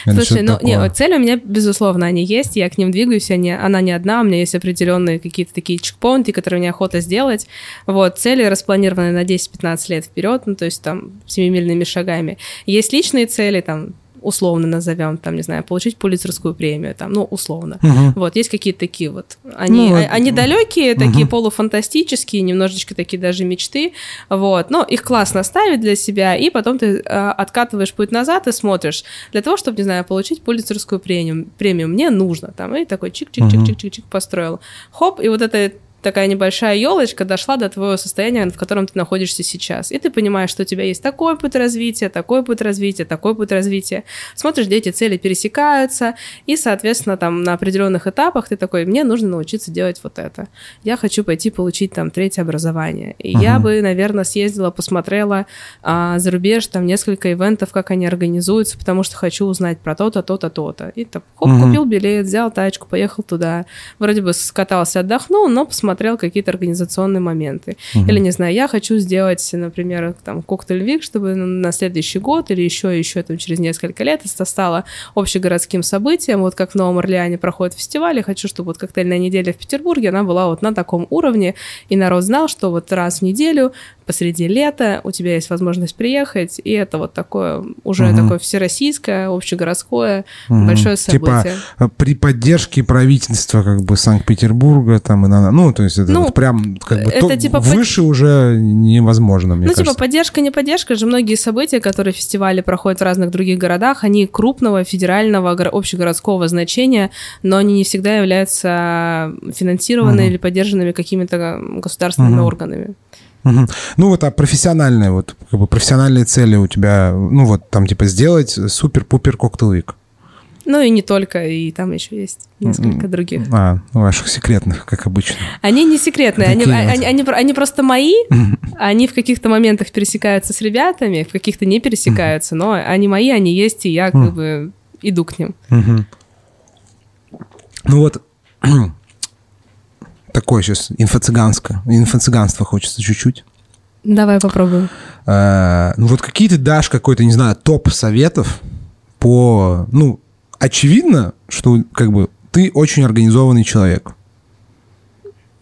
Слушай, ну, не, цели у меня, безусловно, они есть, я к ним двигаюсь, они, она не одна, у меня есть определенные какие-то такие чекпоинты, которые мне охота сделать. Вот, цели распланированы на 10-15 лет вперед, ну, то есть там семимильными шагами. Есть личные цели, там, условно назовем, там, не знаю, получить пулицерскую премию, там, ну, условно. Угу. Вот, есть какие-то такие вот, они, ну, они далекие, угу. такие полуфантастические, немножечко такие даже мечты, вот, но их классно ставить для себя, и потом ты э, откатываешь путь назад и смотришь, для того, чтобы, не знаю, получить пулицерскую премию, премию мне нужно, там, и такой чик-чик-чик-чик-чик построил. Хоп, и вот это такая небольшая елочка дошла до твоего состояния, в котором ты находишься сейчас. И ты понимаешь, что у тебя есть такой путь развития, такой путь развития, такой путь развития. Смотришь, где эти цели пересекаются, и, соответственно, там на определенных этапах ты такой, мне нужно научиться делать вот это. Я хочу пойти получить там третье образование. И uh-huh. я бы, наверное, съездила, посмотрела а, за рубеж там несколько ивентов, как они организуются, потому что хочу узнать про то-то, то-то, то-то. И так, хоп, uh-huh. купил билет, взял тачку, поехал туда. Вроде бы скатался, отдохнул, но посмотрел смотрел какие-то организационные моменты. Угу. Или, не знаю, я хочу сделать, например, там, коктейль Вик, чтобы на следующий год или еще, еще там, через несколько лет это стало общегородским событием. Вот как в Новом Орлеане проходит фестиваль, я хочу, чтобы вот коктейльная неделя в Петербурге, она была вот на таком уровне, и народ знал, что вот раз в неделю посреди лета у тебя есть возможность приехать, и это вот такое уже угу. такое всероссийское, общегородское угу. большое типа, событие. Типа при поддержке правительства как бы Санкт-Петербурга там и на, ну то есть это ну, вот прям как бы это, то, типа, выше под... уже невозможно, мне Ну кажется. типа поддержка, не поддержка же многие события, которые фестивали проходят в разных других городах, они крупного федерального общегородского значения, но они не всегда являются финансированными угу. или поддержанными какими-то государственными угу. органами. Угу. Ну вот, а профессиональные, вот, как бы профессиональные цели у тебя, ну вот, там, типа, сделать супер-пупер коктейлик. Ну и не только, и там еще есть несколько других. А, ваших секретных, как обычно. Они не секретные, они, они, они, они просто мои, они в каких-то моментах пересекаются с ребятами, в каких-то не пересекаются, но они мои, они есть, и я как бы иду к ним. Ну вот, такое сейчас инфо-цыганское. Инфо-цыганство хочется чуть-чуть. Давай попробуем. А, ну вот какие ты дашь какой-то, не знаю, топ советов по... Ну, очевидно, что как бы ты очень организованный человек.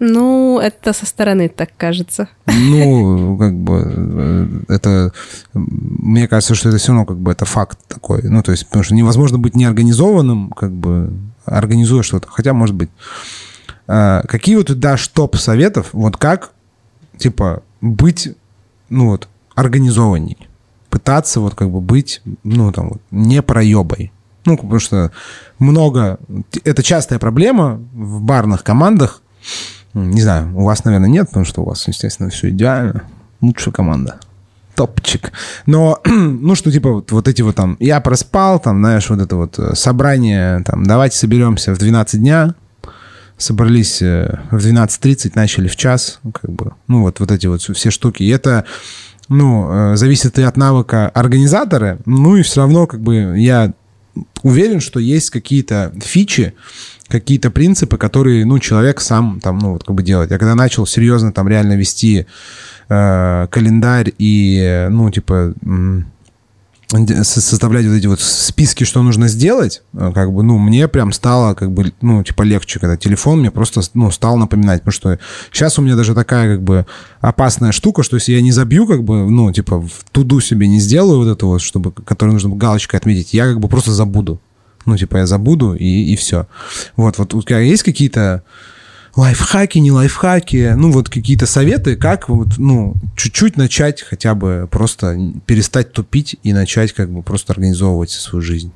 Ну, это со стороны так кажется. Ну, как бы, э, это, мне кажется, что это все равно как бы это факт такой. Ну, то есть, потому что невозможно быть неорганизованным, как бы, организуя что-то. Хотя, может быть. А, какие вот ты дашь топ советов, вот как, типа, быть, ну вот, организованней? Пытаться вот как бы быть, ну там, вот, не проебой. Ну, потому что много... Это частая проблема в барных командах. Не знаю, у вас, наверное, нет, потому что у вас, естественно, все идеально. Лучшая команда. Топчик. Но, ну, что, типа, вот, вот эти вот там... Я проспал, там, знаешь, вот это вот э, собрание, там, давайте соберемся в 12 дня, собрались э, в 12.30, начали в час, как бы, ну, вот, вот эти вот все штуки. И это, ну, э, зависит и от навыка организатора, ну, и все равно, как бы, я уверен, что есть какие-то фичи, какие-то принципы, которые, ну, человек сам там, ну, вот как бы делает. Я когда начал серьезно там реально вести э, календарь и, ну, типа, составлять вот эти вот списки, что нужно сделать, э, как бы, ну, мне прям стало, как бы, ну, типа, легче, когда телефон мне просто, ну, стал напоминать, потому что сейчас у меня даже такая, как бы, опасная штука, что если я не забью, как бы, ну, типа, в туду себе не сделаю вот это вот, чтобы, которое нужно галочкой отметить, я, как бы, просто забуду. Ну, типа, я забуду, и, и все. Вот, вот у тебя есть какие-то лайфхаки, не лайфхаки, ну вот какие-то советы, как вот, ну, чуть-чуть начать хотя бы просто перестать тупить и начать как бы просто организовывать свою жизнь.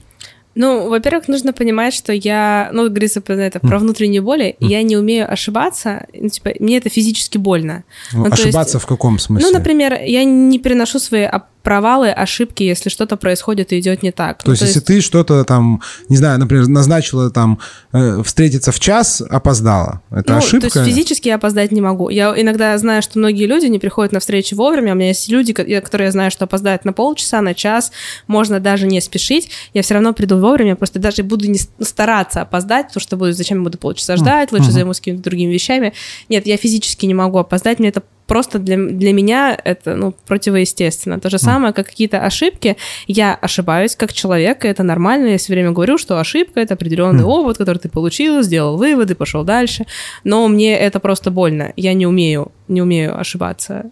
Ну, во-первых, нужно понимать, что я, ну, говорится про это, про внутренние боли, mm. я не умею ошибаться, ну, типа, мне это физически больно. Ну, ну, ошибаться есть, в каком смысле? Ну, например, я не переношу свои провалы, ошибки, если что-то происходит и идет не так. То ну, есть, то если есть... ты что-то там, не знаю, например, назначила там э, встретиться в час, опоздала, это ну, ошибка? То есть физически я опоздать не могу. Я иногда знаю, что многие люди не приходят на встречи вовремя. У меня есть люди, которые я знаю, что опоздают на полчаса, на час, можно даже не спешить. Я все равно приду вовремя, просто даже буду не стараться опоздать, потому что буду, зачем я буду полчаса ждать, лучше займусь какими-то другими вещами. Нет, я физически не могу опоздать, мне это просто для, для меня это ну, противоестественно. То же самое, как какие-то ошибки. Я ошибаюсь как человек, и это нормально. Я все время говорю, что ошибка — это определенный опыт, который ты получил, сделал выводы, пошел дальше. Но мне это просто больно. Я не умею не умею ошибаться,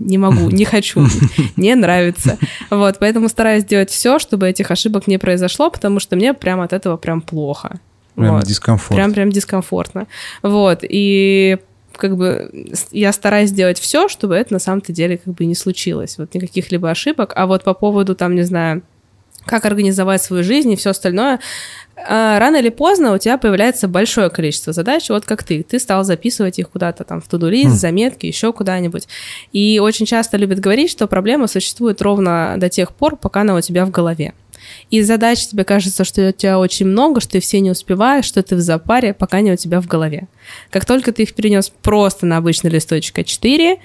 не могу, не хочу, не нравится. Вот, поэтому стараюсь делать все, чтобы этих ошибок не произошло, потому что мне прям от этого прям плохо. Прям вот. дискомфорт. Прям прям дискомфортно. Вот. И как бы я стараюсь сделать все, чтобы это на самом-то деле как бы не случилось. Вот никаких либо ошибок. А вот по поводу, там, не знаю, как организовать свою жизнь и все остальное, а, рано или поздно у тебя появляется большое количество задач, вот как ты. Ты стал записывать их куда-то там в туду-лист, mm. заметки, еще куда-нибудь. И очень часто любят говорить, что проблема существует ровно до тех пор, пока она у тебя в голове. И задач тебе кажется, что у тебя очень много, что ты все не успеваешь, что ты в запаре, пока не у тебя в голове. Как только ты их перенес просто на обычный листочек А4,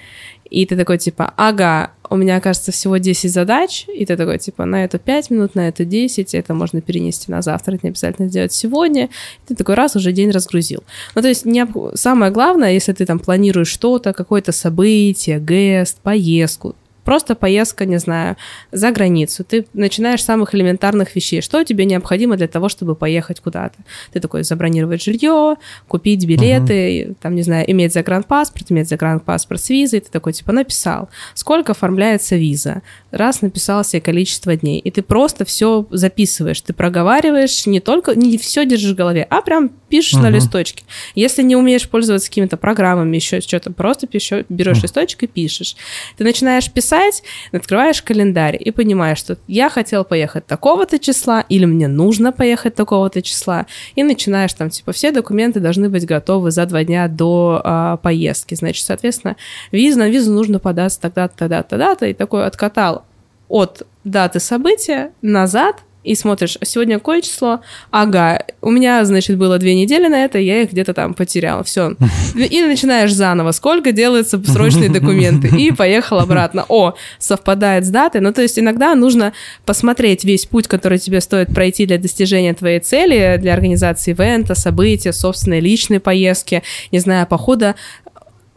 и ты такой типа, ага, у меня, кажется, всего 10 задач, и ты такой типа, на это 5 минут, на это 10, это можно перенести на завтра, это не обязательно сделать сегодня, и ты такой раз уже день разгрузил. Ну, то есть не... самое главное, если ты там планируешь что-то, какое-то событие, гест, поездку, Просто поездка, не знаю, за границу. Ты начинаешь с самых элементарных вещей. Что тебе необходимо для того, чтобы поехать куда-то? Ты такой забронировать жилье, купить билеты, угу. там, не знаю, иметь загранпаспорт, иметь загранпаспорт с визой. Ты такой, типа, написал. Сколько оформляется виза? Раз написал себе количество дней. И ты просто все записываешь. Ты проговариваешь, не только, не все держишь в голове, а прям пишешь угу. на листочке. Если не умеешь пользоваться какими-то программами, еще что-то, просто пишешь, берешь угу. листочек и пишешь. Ты начинаешь писать писать, открываешь календарь и понимаешь, что я хотел поехать такого-то числа, или мне нужно поехать такого-то числа, и начинаешь там, типа, все документы должны быть готовы за два дня до а, поездки. Значит, соответственно, визу на визу нужно податься тогда-то, тогда-то, тогда-то, и такой откатал от даты события назад, и смотришь, сегодня какое число? Ага, у меня, значит, было две недели на это, я их где-то там потерял. Все. И начинаешь заново. Сколько делаются срочные документы? И поехал обратно. О, совпадает с датой. Ну, то есть иногда нужно посмотреть весь путь, который тебе стоит пройти для достижения твоей цели, для организации ивента, события, собственной личной поездки, не знаю, похода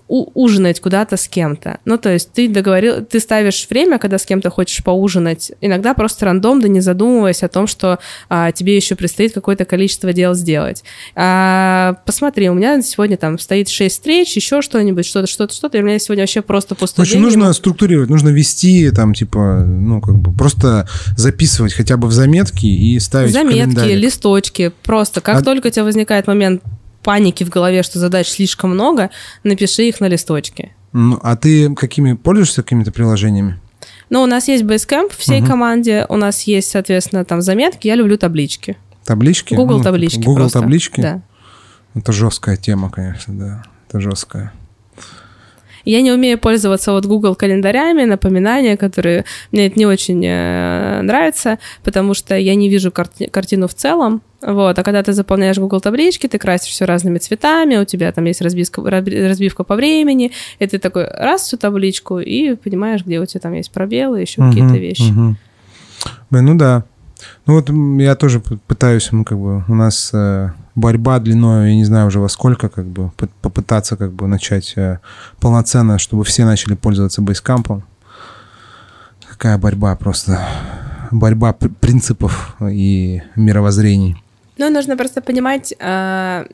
ужинать куда-то с кем-то. Ну, то есть ты договорил, ты ставишь время, когда с кем-то хочешь поужинать, иногда просто рандомно, не задумываясь о том, что а, тебе еще предстоит какое-то количество дел сделать. А, посмотри, у меня сегодня там стоит 6 встреч, еще что-нибудь, что-то, что-то, что-то, и у меня сегодня вообще просто пустой Очень день. нужно структурировать, нужно вести там, типа, ну, как бы, просто записывать хотя бы в заметки и ставить Заметки, листочки, просто. Как а... только у тебя возникает момент паники в голове, что задач слишком много, напиши их на листочке. Ну, а ты какими пользуешься какими-то приложениями? Ну, у нас есть Basecamp всей угу. команде, у нас есть, соответственно, там заметки, я люблю таблички. Таблички? Google ну, таблички Google просто. таблички? Да. Это жесткая тема, конечно, да. Это жесткая. Я не умею пользоваться вот Google календарями, напоминания, которые мне это не очень э, нравится, потому что я не вижу карти- картину в целом. Вот, а когда ты заполняешь Google таблички, ты красишь все разными цветами, у тебя там есть разбивка, разбивка по времени, и ты такой раз всю табличку и понимаешь, где у тебя там есть пробелы, еще угу, какие-то вещи. Угу. Блин, ну да. Ну вот я тоже пытаюсь, ну как бы у нас э, борьба длиной, я не знаю уже во сколько, как бы попытаться как бы начать э, полноценно, чтобы все начали пользоваться бейскампом. Какая борьба просто. Борьба пр- принципов и мировоззрений. Ну, нужно просто понимать, э,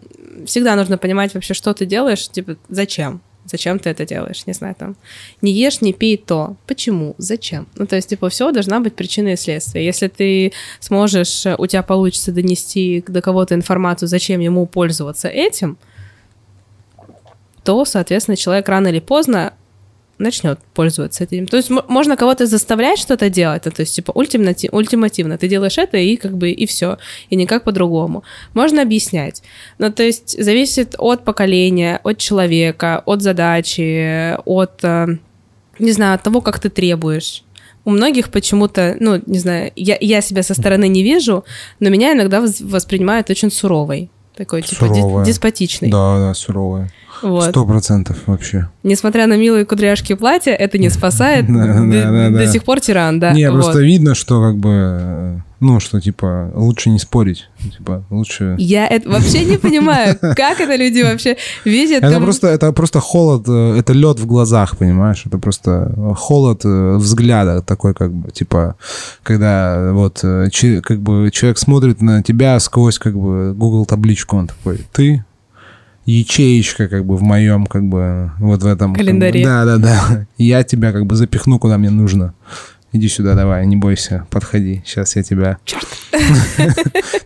всегда нужно понимать вообще, что ты делаешь, типа, зачем. Зачем ты это делаешь? Не знаю, там, не ешь, не пей то. Почему? Зачем? Ну, то есть, типа, все должна быть причина и следствие. Если ты сможешь, у тебя получится донести до кого-то информацию, зачем ему пользоваться этим, то, соответственно, человек рано или поздно начнет пользоваться этим. То есть можно кого-то заставлять что-то делать, ну, то есть типа ультимати- ультимативно ты делаешь это и как бы и все, и никак по-другому. Можно объяснять. Ну то есть зависит от поколения, от человека, от задачи, от э, не знаю, от того, как ты требуешь. У многих почему-то, ну, не знаю, я, я себя со стороны не вижу, но меня иногда воспринимают очень суровой. Такой, типа, Суровая. деспотичной. Да, да, суровая. Вот. Сто процентов вообще. Несмотря на милые кудряшки платья, это не спасает. До сих пор тиран, да. Не, просто видно, что как бы, ну, что типа лучше не спорить. Типа лучше... Я это вообще не понимаю, как это люди вообще видят. Это просто, это просто холод, э, это лед в глазах, понимаешь? Это просто холод э, взгляда такой, как бы, типа, когда вот э, как бы человек смотрит на тебя сквозь как бы Google табличку, он такой, ты ячеечка как бы в моем как бы вот в этом как бы, Календаре. да, да, да. Я тебя как бы запихну куда мне нужно. Иди сюда, давай, не бойся, подходи. Сейчас я тебя.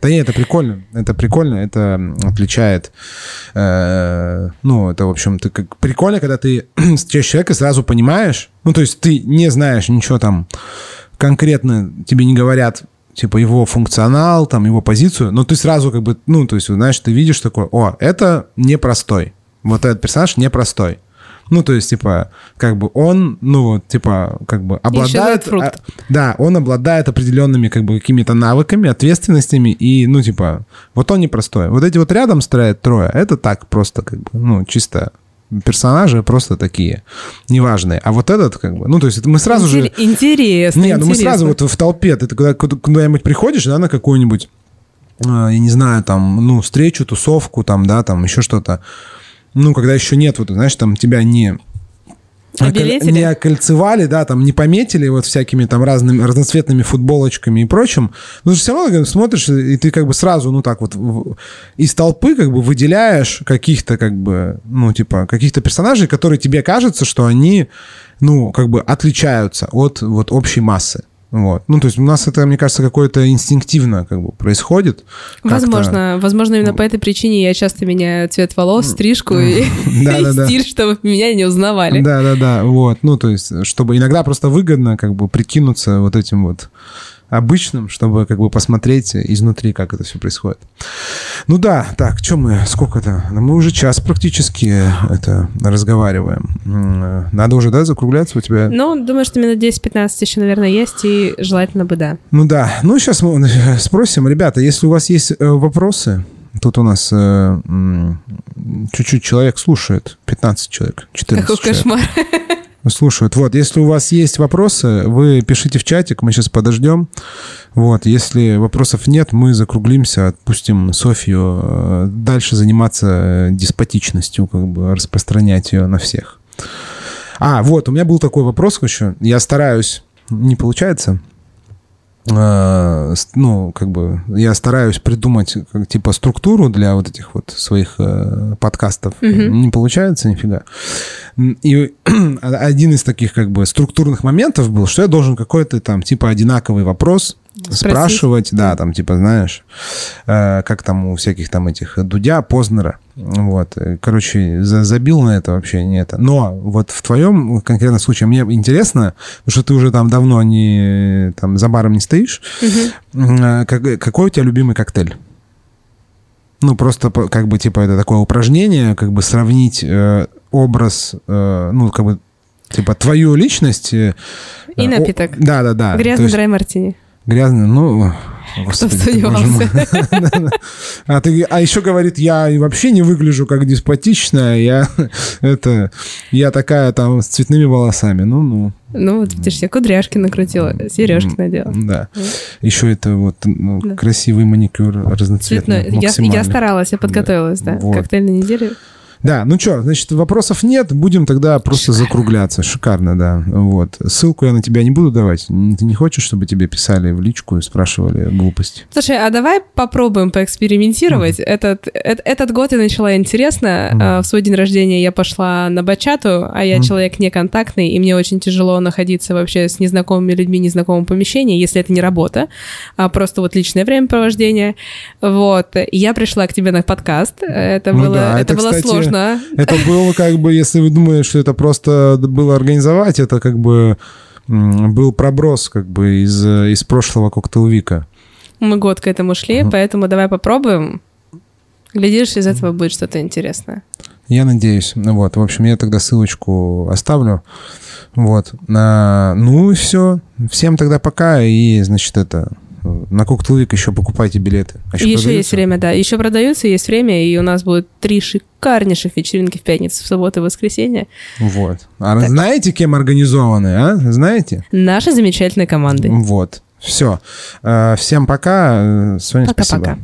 Да нет, это прикольно. Это прикольно, это отличает. э, Ну, это, в общем, ты как прикольно, когда ты встречаешь человека сразу понимаешь. Ну, то есть ты не знаешь ничего там конкретно, тебе не говорят типа его функционал, там его позицию, но ты сразу как бы, ну, то есть, знаешь, ты видишь такой, о, это непростой. Вот этот персонаж непростой. Ну, то есть, типа, как бы он, ну, типа, как бы обладает... а, да, он обладает определенными, как бы, какими-то навыками, ответственностями, и, ну, типа, вот он непростой. Вот эти вот рядом стоят трое, это так просто, как бы, ну, чисто персонажи просто такие неважные. А вот этот, как бы, ну, то есть, это мы сразу же... Интер- Интересно, Не, ну мы сразу вот в толпе, ты куда- куда- куда-нибудь приходишь, да, на какую-нибудь, а, я не знаю, там, ну, встречу, тусовку, там, да, там, еще что-то. Ну, когда еще нет, вот, знаешь, там тебя не... Обилетили? Не окольцевали, да, там не пометили вот всякими там разными разноцветными футболочками и прочим. Но же все равно как смотришь, и ты как бы сразу, ну так вот, в- из толпы как бы выделяешь каких-то как бы, ну типа, каких-то персонажей, которые тебе кажется, что они, ну, как бы отличаются от вот общей массы. Вот. Ну, то есть у нас это, мне кажется, какое-то инстинктивно как бы происходит. Как-то- Возможно, возможно, именно по этой причине я часто меняю цвет волос, стрижку и, Да-да-да. стиль, чтобы меня не узнавали. Да, да, да, вот. Ну, то есть, чтобы иногда просто выгодно как бы прикинуться вот этим вот обычным, чтобы как бы посмотреть изнутри, как это все происходит. Ну да, так, что мы, сколько-то? Ну, Мы уже час практически это разговариваем. Э, Надо уже, да, закругляться у тебя? Ну, думаю, что минут 10-15 еще, наверное, есть, и желательно бы, да. Ну да, ну сейчас мы э, спросим, ребята, если у вас есть э, вопросы, тут у нас э, чуть-чуть человек слушает, 15 человек, 14 Какой человек. кошмар. Слушают. Вот, если у вас есть вопросы, вы пишите в чатик, мы сейчас подождем. Вот, если вопросов нет, мы закруглимся, отпустим Софью э, дальше заниматься э, деспотичностью, как бы распространять ее на всех. А, вот, у меня был такой вопрос еще. Я стараюсь, не получается. Э, ну, как бы, я стараюсь придумать, как, типа, структуру для вот этих вот своих э, подкастов. Мгм. Не получается нифига. И один из таких, как бы, структурных моментов был, что я должен какой-то там, типа, одинаковый вопрос Спросить. спрашивать, да, там, типа, знаешь, э, как там у всяких там этих Дудя, Познера, вот, Э, короче, за- забил на это вообще, не это. Но вот в твоем конкретном случае мне интересно, потому что ты уже там давно не, там, за баром не стоишь, Мгм. М, как- какой у тебя любимый коктейль? Ну, просто как бы, типа, это такое упражнение, как бы сравнить э, образ, э, ну, как бы, типа, твою личность. э, И э, напиток. о- Да, да, да. То Грязный есть драй мартини. Грязный, ну, Господи, ты. А, ты, а еще говорит, я вообще не выгляжу как деспотичная, я, это, я такая там с цветными волосами. Ну-ну. Ну, вот видишь, я кудряшки накрутила, сережки надела. Да. Еще это вот ну, Да. красивый маникюр разноцветный. Я, я старалась, я подготовилась, да. Вот. Коктейльной неделе. Да, ну что, значит, вопросов нет, будем тогда просто закругляться. Шикарно, да. Вот. Ссылку я на тебя не буду давать. Ты не хочешь, чтобы тебе писали в личку и спрашивали глупости? Слушай, а давай попробуем поэкспериментировать. Этот, эт- этот год я начала интересно. А, В свой день рождения я пошла на бачату, а я Мгм. человек неконтактный, и мне очень тяжело находиться вообще с незнакомыми людьми в незнакомом помещении, если это не работа, а просто вот личное времяпровождение. Вот. И я пришла к тебе на подкаст. Это Ну было, да, это это, было кстати, сложно. Это было как бы, если вы думаете, что это просто было организовать, это как бы был проброс как бы из, из прошлого коктейлвика. Мы год к этому шли, Мгм. поэтому давай попробуем. Глядишь, из этого будет что-то интересное. Я надеюсь. Ну Вот, в общем, я тогда ссылочку оставлю. Вот. На... Ну и все. Всем тогда пока. И, значит, это... На коктейлвик еще покупайте билеты. А Еще, продаются? есть время, да. Еще продаются, есть время, и у нас будет три шикарнейших вечеринки в пятницу, в субботу и воскресенье. Вот. А Так. знаете, кем организованы, а? Знаете? Наши замечательные команды. Вот. Все. Всем пока. Э, Соня, спасибо. Пока-пока.